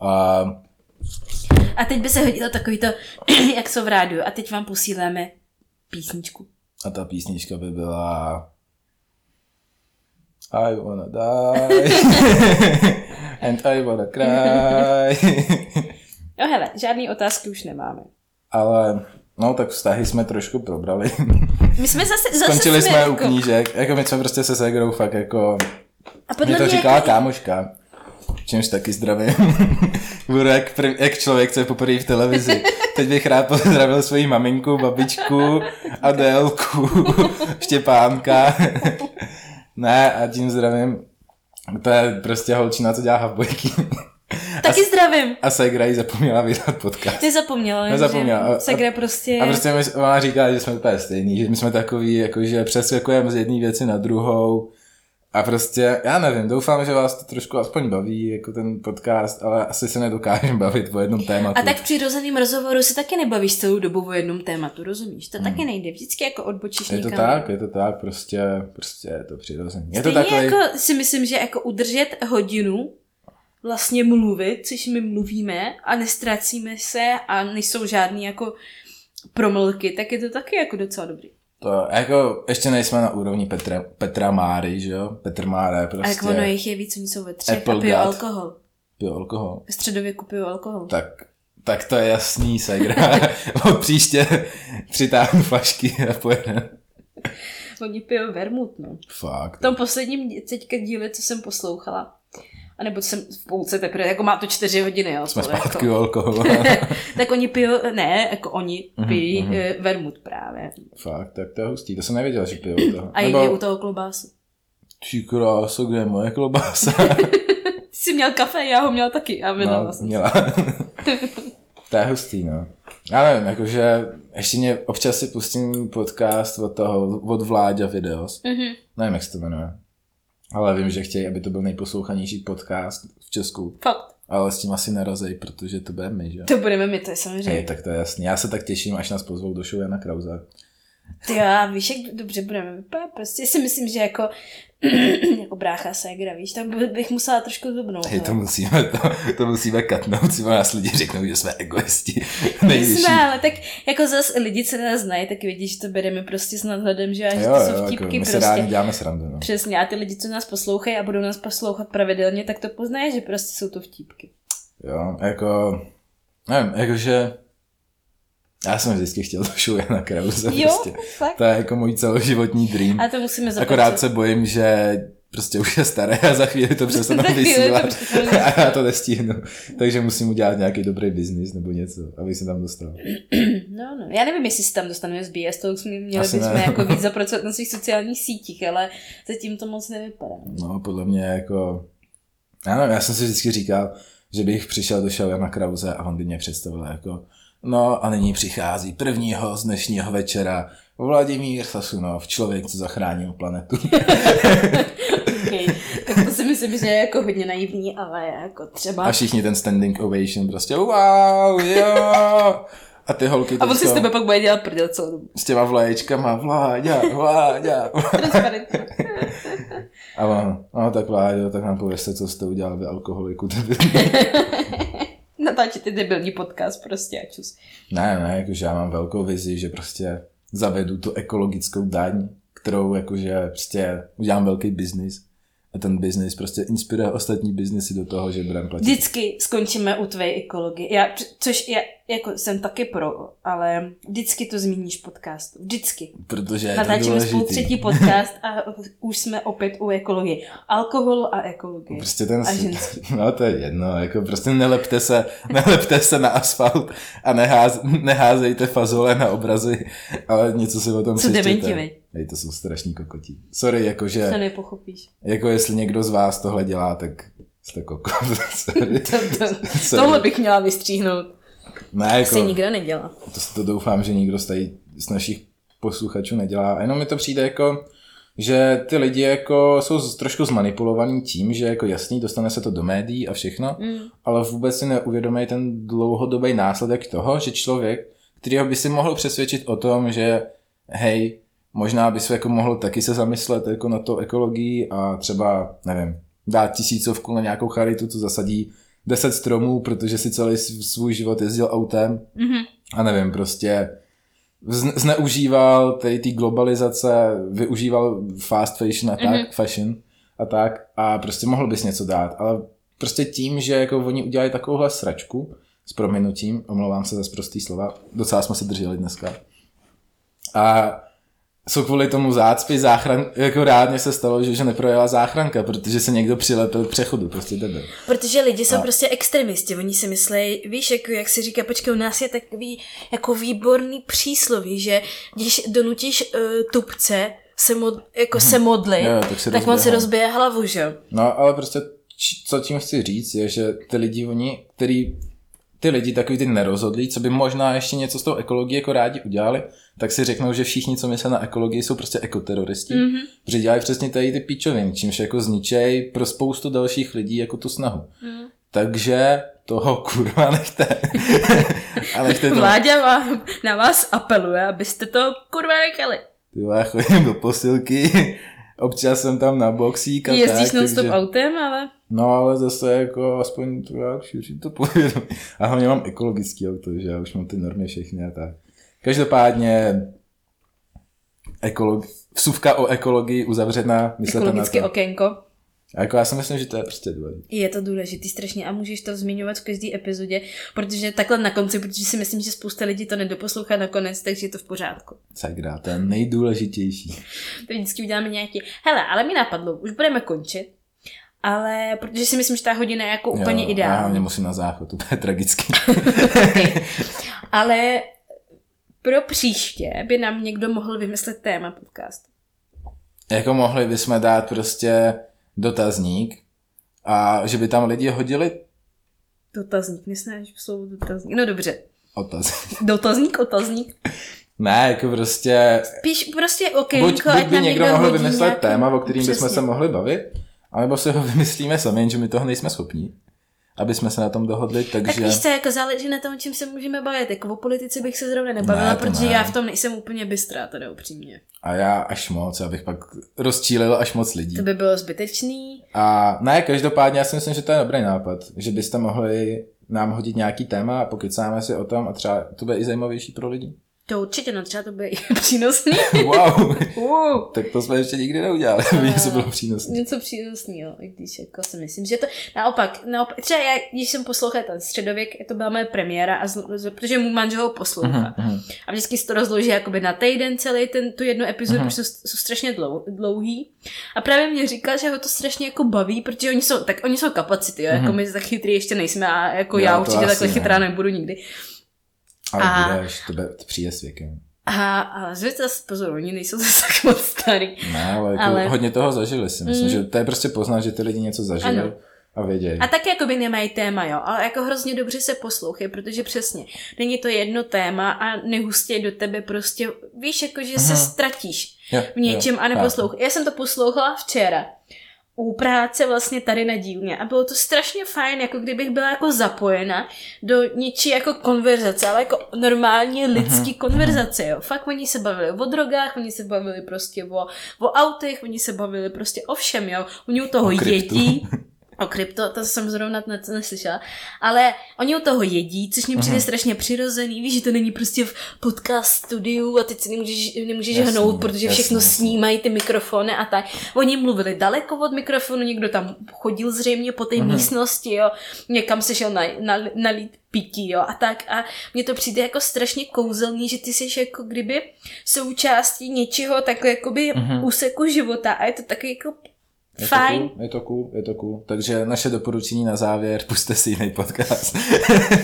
A: A...
B: a teď by se hodilo takový to, *clears throat* jak jsou v rádiu. A teď vám posíláme písničku.
A: A ta písnička by byla I wanna die *laughs* and I wanna cry.
B: No hele, žádný otázky už nemáme.
A: Ale No, tak vztahy jsme trošku probrali. *laughs*
B: My jsme zase, zase
A: Skončili jsme, jsme jako... u knížek. Jako my jsme prostě se Segrou fakt jako... A podle mě to říkala jako... kámoška. Čímž taky zdravím. *laughs* Budu jak, prv, jak člověk, co je poprvé v televizi. Teď bych rád pozdravil svoji maminku, babičku, Adélku, *laughs* Štěpánka. ne, a tím zdravím. To je prostě holčina, co dělá havbojky.
B: Taky a, zdravím.
A: A Segra jí zapomněla vydat podcast.
B: Nezapomněla.
A: Nezapomněla.
B: Segra prostě...
A: A prostě my, ona říká, že jsme úplně stejný, že my jsme takový, jako, že přeskakujeme z jedné věci na druhou a prostě, já nevím, doufám, že vás to trošku aspoň baví, jako ten podcast, ale asi se nedokážeme bavit o jednom tématu.
B: A tak v přirozeném rozhovoru se taky nebavíš celou dobu o jednom tématu, rozumíš? To hmm. taky nejde, vždycky jako odbočíš
A: Je to
B: někam.
A: tak, je to tak, prostě, prostě je to přirozené.
B: Je to takový... jako si myslím, že jako udržet hodinu vlastně mluvit, což my mluvíme a nestracíme se a nejsou žádný jako promlky, tak je to taky jako docela dobrý.
A: To jako, ještě nejsme na úrovni Petra, Petra Máry, že jo? Petr Mára je
B: A jak
A: prostě
B: ono jich je víc, oni jsou ve třech
A: Apple
B: a pijou alkohol.
A: pil alkohol.
B: Ve středověku pijou alkohol.
A: Tak, tak to je jasný, segra. *laughs* Příště přitáhnu flašky a pojedeme.
B: Oni pijou vermut, no.
A: Fakt.
B: V tom posledním teďka díle, co jsem poslouchala, a nebo jsem v půlce teprve, jako má to čtyři hodiny, jo.
A: Jsme
B: to
A: zpátky
B: jako,
A: alkoholu. *laughs*
B: tak oni pijou, ne, jako oni
A: Mhm,
B: pijí
A: mhm.
B: mm-hmm. vermut právě.
A: Fakt, tak to je hustý. To jsem nevěděl, že pijou toho.
B: A Nebo... je u toho klobásu.
A: Ty kráso, kde je moje klobása? *laughs*
B: Ty jsi měl kafe, já ho měl taky a vydala
A: no,
B: jsem.
A: měla. *laughs* to je hustý, no. Já nevím, jakože ještě mě občas si pustím podcast od toho, od Vláďa Videos.
B: Mhm.
A: Nevím, jak se to jmenuje. Ale vím, že chtějí, aby to byl nejposlouchanější podcast v Česku.
B: Fakt.
A: Ale s tím asi nerazej, protože to budeme my, že?
B: To budeme my, to je samozřejmě.
A: Hej, tak to je jasný. Já se tak těším, až nás pozvou do show Jana Krause.
B: Ty já, víš, jak dobře budeme vypadat. Prostě si myslím, že jako, *clears throat* jako brácha ségra, víš, tam by- bych musela trošku zubnout.
A: Hej,
B: no.
A: to musíme, to, to musíme katnout, si nás lidi řeknou, že jsme egoisti. *laughs* Nejvyšší.
B: Jsme, ale tak jako zase lidi, co nás znají, tak vidí, že to bereme prostě s nadhledem, že, a že
A: Jo,
B: to
A: jo,
B: jsou
A: jako,
B: vtipky
A: my se
B: prostě.
A: rádi děláme srandu, no.
B: Přesně, a ty lidi, co nás poslouchají a budou nás poslouchat pravidelně, tak to poznají, že prostě jsou to vtípky.
A: Jo, jako, nevím, jakože, já jsem vždycky chtěl do show Jana Krause,
B: Jo,
A: prostě.
B: fakt.
A: To je jako můj celoživotní dream.
B: A to musíme zopatrovat.
A: Akorát se bojím, že prostě už je staré a za chvíli to přestanu *laughs*
B: to
A: vysílat *laughs* a já to nestihnu. Takže musím udělat nějaký dobrý biznis nebo něco, aby se tam dostal.
B: No, no. Já nevím, jestli se tam dostaneme z BS, to už jsme měli bychom
A: ne.
B: jako víc *laughs* zapracovat na svých sociálních sítích, ale zatím to moc nevypadá.
A: No, podle mě jako... Já nevím, já jsem si vždycky říkal, že bych přišel do show Jana Krause a on by mě představil jako No a nyní přichází první host dnešního večera Vladimír Sasunov, člověk, co zachránil planetu. *laughs*
B: Okay. Tak to si myslím, že je jako hodně naivní, ale jako třeba...
A: A všichni ten standing ovation prostě wow, jo. A ty holky
B: A on si s tebe pak bude dělat prdel celou dobu.
A: s těma vlaječkama, Vláďa, Vláďa.
B: Transparentně.
A: A on, no tak Vláďo, tak nám pověřte, co jste udělal vy alkoholiku. *laughs*
B: Natáčet ty debilní podcast prostě a čus.
A: Ne, ne, jakože já mám velkou vizi, že prostě zavedu tu ekologickou daň, kterou jakože prostě udělám velký biznis. A ten biznis prostě inspiruje ostatní biznesy do toho, že budeme platit.
B: Vždycky skončíme u tvé ekologie. Já, což já jako jsem taky pro, ale vždycky to zmíníš v podcastu. Vždycky.
A: Protože je to
B: Natáčíme spolu třetí podcast a už jsme opět u ekologie. Alkoholu a ekologie.
A: Prostě ten,
B: A ženský. *laughs*
A: no to je jedno, jako prostě nelepte se, *laughs* nelepte se na asfalt a neház, neházejte fazole na obrazy, ale něco si o tom
B: Co
A: přečtěte.
B: dementi, veď?
A: Hej, to jsou strašní kokotí. Sorry, jakože,
B: To nepochopíš.
A: jako jestli někdo z vás tohle dělá, tak jste kokot. *laughs* Sorry.
B: To, to,
A: Sorry.
B: tohle bych měla vystříhnout.
A: Ne,
B: Asi
A: jako,
B: nikdo nedělá.
A: to, to doufám, že nikdo z, tady, z našich posluchačů nedělá. A jenom mi to přijde jako, že ty lidi jako jsou trošku zmanipulovaní tím, že jako jasný, dostane se to do médií a všechno,
B: Mm.
A: ale vůbec si neuvědomí ten dlouhodobý následek toho, že člověk, kterýho by si mohl přesvědčit o tom, že hej, možná by se jako mohl taky se zamyslet jako na to ekologii a třeba, nevím, dát tisícovku na nějakou charitu, co zasadí 10 stromů, protože si celý svůj život jezdil autem
B: Mhm.
A: a nevím, prostě zne- zneužíval tady ty globalizace, využíval fast fashion a tak,
B: Mhm.
A: mm-hmm. fashion a tak a prostě mohl bys něco dát, ale prostě tím, že jako oni udělali takovouhle sračku s prominutím, omlouvám se za prostý slova, docela jsme se drželi dneska. A jsou kvůli tomu zácpy, záchran, jako reálně se stalo, že, že neprojela záchranka, protože se někdo přilepil k přechodu, prostě debil.
B: Protože lidi jsou
A: A-
B: prostě extremisti, oni si myslí, víš, jako, jak si říká, počkej, u nás je takový jako výborný přísloví, že když donutíš uh, tupce se, mod, jako se modlit, *laughs*
A: Jo, tak se
B: tak on si rozbije hlavu, že jo?
A: No, ale prostě, č- co tím chci říct, je, že ty lidi, oni, který, ty lidi takový ty nerozhodlí, co by možná ještě něco s tou ekologií jako rádi udělali, tak si řeknou, že všichni, co myslí na ekologii, jsou prostě ekoteroristi,
B: Mhm.
A: mm-hmm. protože dělají přesně tady ty píčoviny, čímž jako zničej pro spoustu dalších lidí jako tu snahu.
B: Mhm.
A: Takže toho kurva *laughs* nechte. *laughs* ale nechte to.
B: Vláďa vám, na vás apeluje, abyste to kurva nechali.
A: Ty já chodím do posilky, občas jsem tam na boxík a
B: Jezdíš
A: tak,
B: non stop
A: takže...
B: autem, ale
A: No ale zase jako aspoň to jak šíří to povědomí. A hlavně mám ekologický auto, že já už mám ty normy všechny a tak. Každopádně ekolog, vsuvka o ekologii uzavřená. Myslete na
B: Ekologické
A: to.
B: okénko.
A: A jako já si myslím, že to je prostě důležité.
B: Je to důležitý strašně a můžeš to zmiňovat v každé epizodě, protože takhle na konci, protože si myslím, že spousta lidí to nedoposlouchá nakonec, takže je to v pořádku.
A: Sakra, to je nejdůležitější.
B: To vždycky uděláme nějaký. Hele, ale mi napadlo, už budeme končit, ale protože si myslím, že ta hodina je jako úplně
A: jo, Já
B: ideální.
A: nemusím na záchod, to je tragický. *laughs*
B: Ale pro příště by nám někdo mohl vymyslet téma podcastu.
A: jako mohli bychom dát prostě dotazník a že by tam lidi hodili
B: Dotazník, nesnáš slovo dotazník. No dobře.
A: otaz. *laughs*
B: Dotazník, otazník.
A: ne, jako prostě
B: Píš prostě okénko,
A: buď, buď by někdo
B: někdo
A: mohl vymyslet
B: nějaký-
A: téma, o kterým bychom se mohli bavit, anebo si ho *laughs* vymyslíme sami, jenže my toho nejsme schopní, aby jsme se na tom dohodli,
B: Tak
A: takže...
B: víš co, jako záleží na tom, o čem se můžeme bavit. Jako o politice bych se zrovna nebavila,
A: Ne, to
B: protože
A: ne.
B: já v tom nejsem úplně bystrá, teda upřímně.
A: A já až moc, abych pak rozčílil až moc lidí.
B: To by bylo zbytečný.
A: A ne, každopádně já si myslím, že to je dobrý nápad, že byste mohli nám hodit nějaký téma a pokecáme si o tom a třeba to bude i zajímavější pro lidi.
B: To určitě, no třeba to bude *laughs* přínosný.
A: Wow,
B: Uh,
A: tak to jsme ještě nikdy neudělali, aby něco bylo přínosné.
B: něco přínosného, i když jako si myslím, že to naopak, naopak třeba já, když jsem poslouchala ten středověk, to byla moje premiéra, a z, z, protože můj manžel ho poslouchá.
A: Mhm,
B: A vždycky se to rozloží jakoby na týden celý ten, tu jednu epizodu,
A: Mhm.
B: protože jsou, jsou strašně dlou, dlouhý. A právě mě říkal, že ho to strašně jako baví, protože oni jsou, tak oni jsou kapacity, jo, jako
A: Mhm.
B: my tak chytrý ještě nejsme a jako já
A: to
B: určitě takhle
A: ne.
B: chytrá nebudu nikdy.
A: Ale
B: A-
A: budeš, to, přijde s věkem.
B: A, a zase zase pozor, oni nejsou *laughs* zase tak moc starý.
A: Ne, ale, jako
B: Ale-
A: hodně toho zažili si myslím,
B: Mm.
A: že to je prostě poznat, že ty lidi něco zažili
B: Ano.
A: a vědějí.
B: A taky jakoby nemají téma, jo, ale jako hrozně dobře se poslouchají, protože přesně, není to jedno téma a nehustě do tebe prostě, víš, jako že se
A: Mhm.
B: ztratíš
A: Jo,
B: v něčem
A: jo,
B: a neposloucháš. Já jsem to poslouchala včera u práce vlastně tady na dílně a bylo to strašně fajn, jako kdybych byla jako zapojena do něčí jako konverzace, ale jako normálně lidský
A: Mhm.
B: konverzace, jo. Fakt oni se bavili o drogách, oni se bavili prostě o, o autech, oni se bavili prostě o všem, jo. Oni u toho
A: O kryptu.
B: jedí, *laughs* O krypto, to jsem zrovna ne- neslyšela. Ale oni u toho jedí, což mi přijde
A: Mhm.
B: strašně přirozený. Víš, že to není prostě v podcast studiu a teď si nemůžeš, nemůžeš
A: Jasně,
B: hnout, protože všechno
A: jasně, jasně.
B: snímají ty mikrofony a tak. Oni mluvili daleko od mikrofonu, někdo tam chodil zřejmě po té
A: Mhm.
B: místnosti, jo. Někam se šel na, na, nalít pití, jo, a tak. A mně to přijde jako strašně kouzelný, že ty jsi jako kdyby součástí něčeho takhle jakoby
A: Mhm.
B: úseku života a je to taky jako
A: Je
B: fajn.
A: To cool, je to cool, je to cool. Takže naše doporučení na závěr, puste si jiný podcast.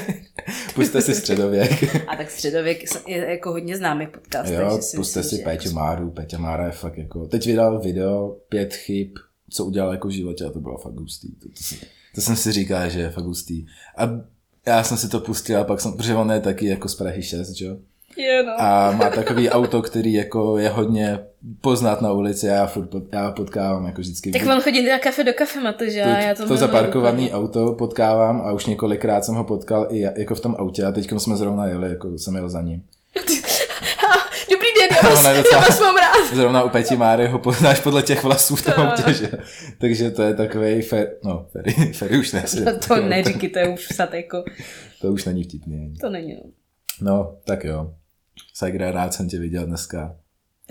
A: *laughs* puste si středověk.
B: A tak středověk je jako hodně známý podcast.
A: jo,
B: takže si
A: puste
B: myslím,
A: si Péťu
B: jako-
A: Máru. Péťa Mára je fakt jako... Teď vydal video, pět chyb, co udělal jako v životě a to bylo fakt hustý. To, to, jsem- to jsem si říkal, že je fakt hustý. A já jsem si to pustil a pak jsem, protože on je taky jako z Prahy 6, že jo?
B: Jo, no.
A: A má takový auto, který jako je hodně poznat na ulici a já furt pot, já potkávám jako vždycky.
B: Tak on chodí na kafe do kafematu, že? Já to
A: to, zaparkovaný
B: úplně.
A: auto potkávám a už několikrát jsem ho potkal i ja- jako v tom autě a teď jsme zrovna jeli, jako jsem jel za ním. *laughs*
B: Dobrý den, já vás, *laughs*
A: je
B: já
A: docela-
B: vás mám rád.
A: Zrovna u Peti Máry ho poznáš podle těch vlasů v tom
B: To-
A: autě, že? Takže to je takový fer, no, Ferry, *laughs* Ferry už ne.
B: No to neříky, to je už snad jako,
A: To už není vtipný.
B: to není no.
A: No, tak jo. Sagra, rád jsem tě viděl dneska.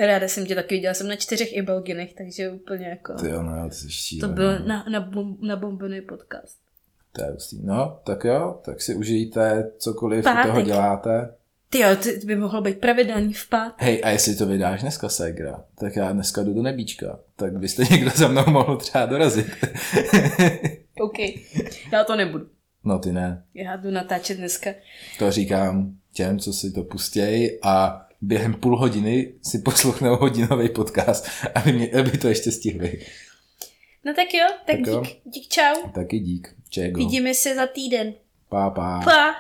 B: Ráda jsem tě taky viděla, jsem na čtyřech i Belginech, takže úplně jako,
A: Ty jo, no, ty jsi
B: to byl na, na, bom, na bombený podcast.
A: To je hustý. No, tak jo, tak si užijte cokoliv
B: Pátek.
A: u toho děláte.
B: Ty jo, ty by mohlo být pravidelný vpád.
A: Hej, a jestli to vydáš dneska, Segra, tak já dneska jdu do nebíčka. Tak byste někdo za mnou mohl třeba dorazit. *laughs*
B: OK, já to nebudu.
A: no ty ne.
B: Já jdu natáčet dneska.
A: To říkám těm, co si to pustějí a během půl hodiny si poslouchnou hodinový podcast, aby, mě, aby to ještě stihli.
B: No tak jo, tak,
A: Tak jo.
B: dík, dík čau.
A: Taky dík. Čego.
B: Vidíme se za týden.
A: Pá, pá.
B: Pa.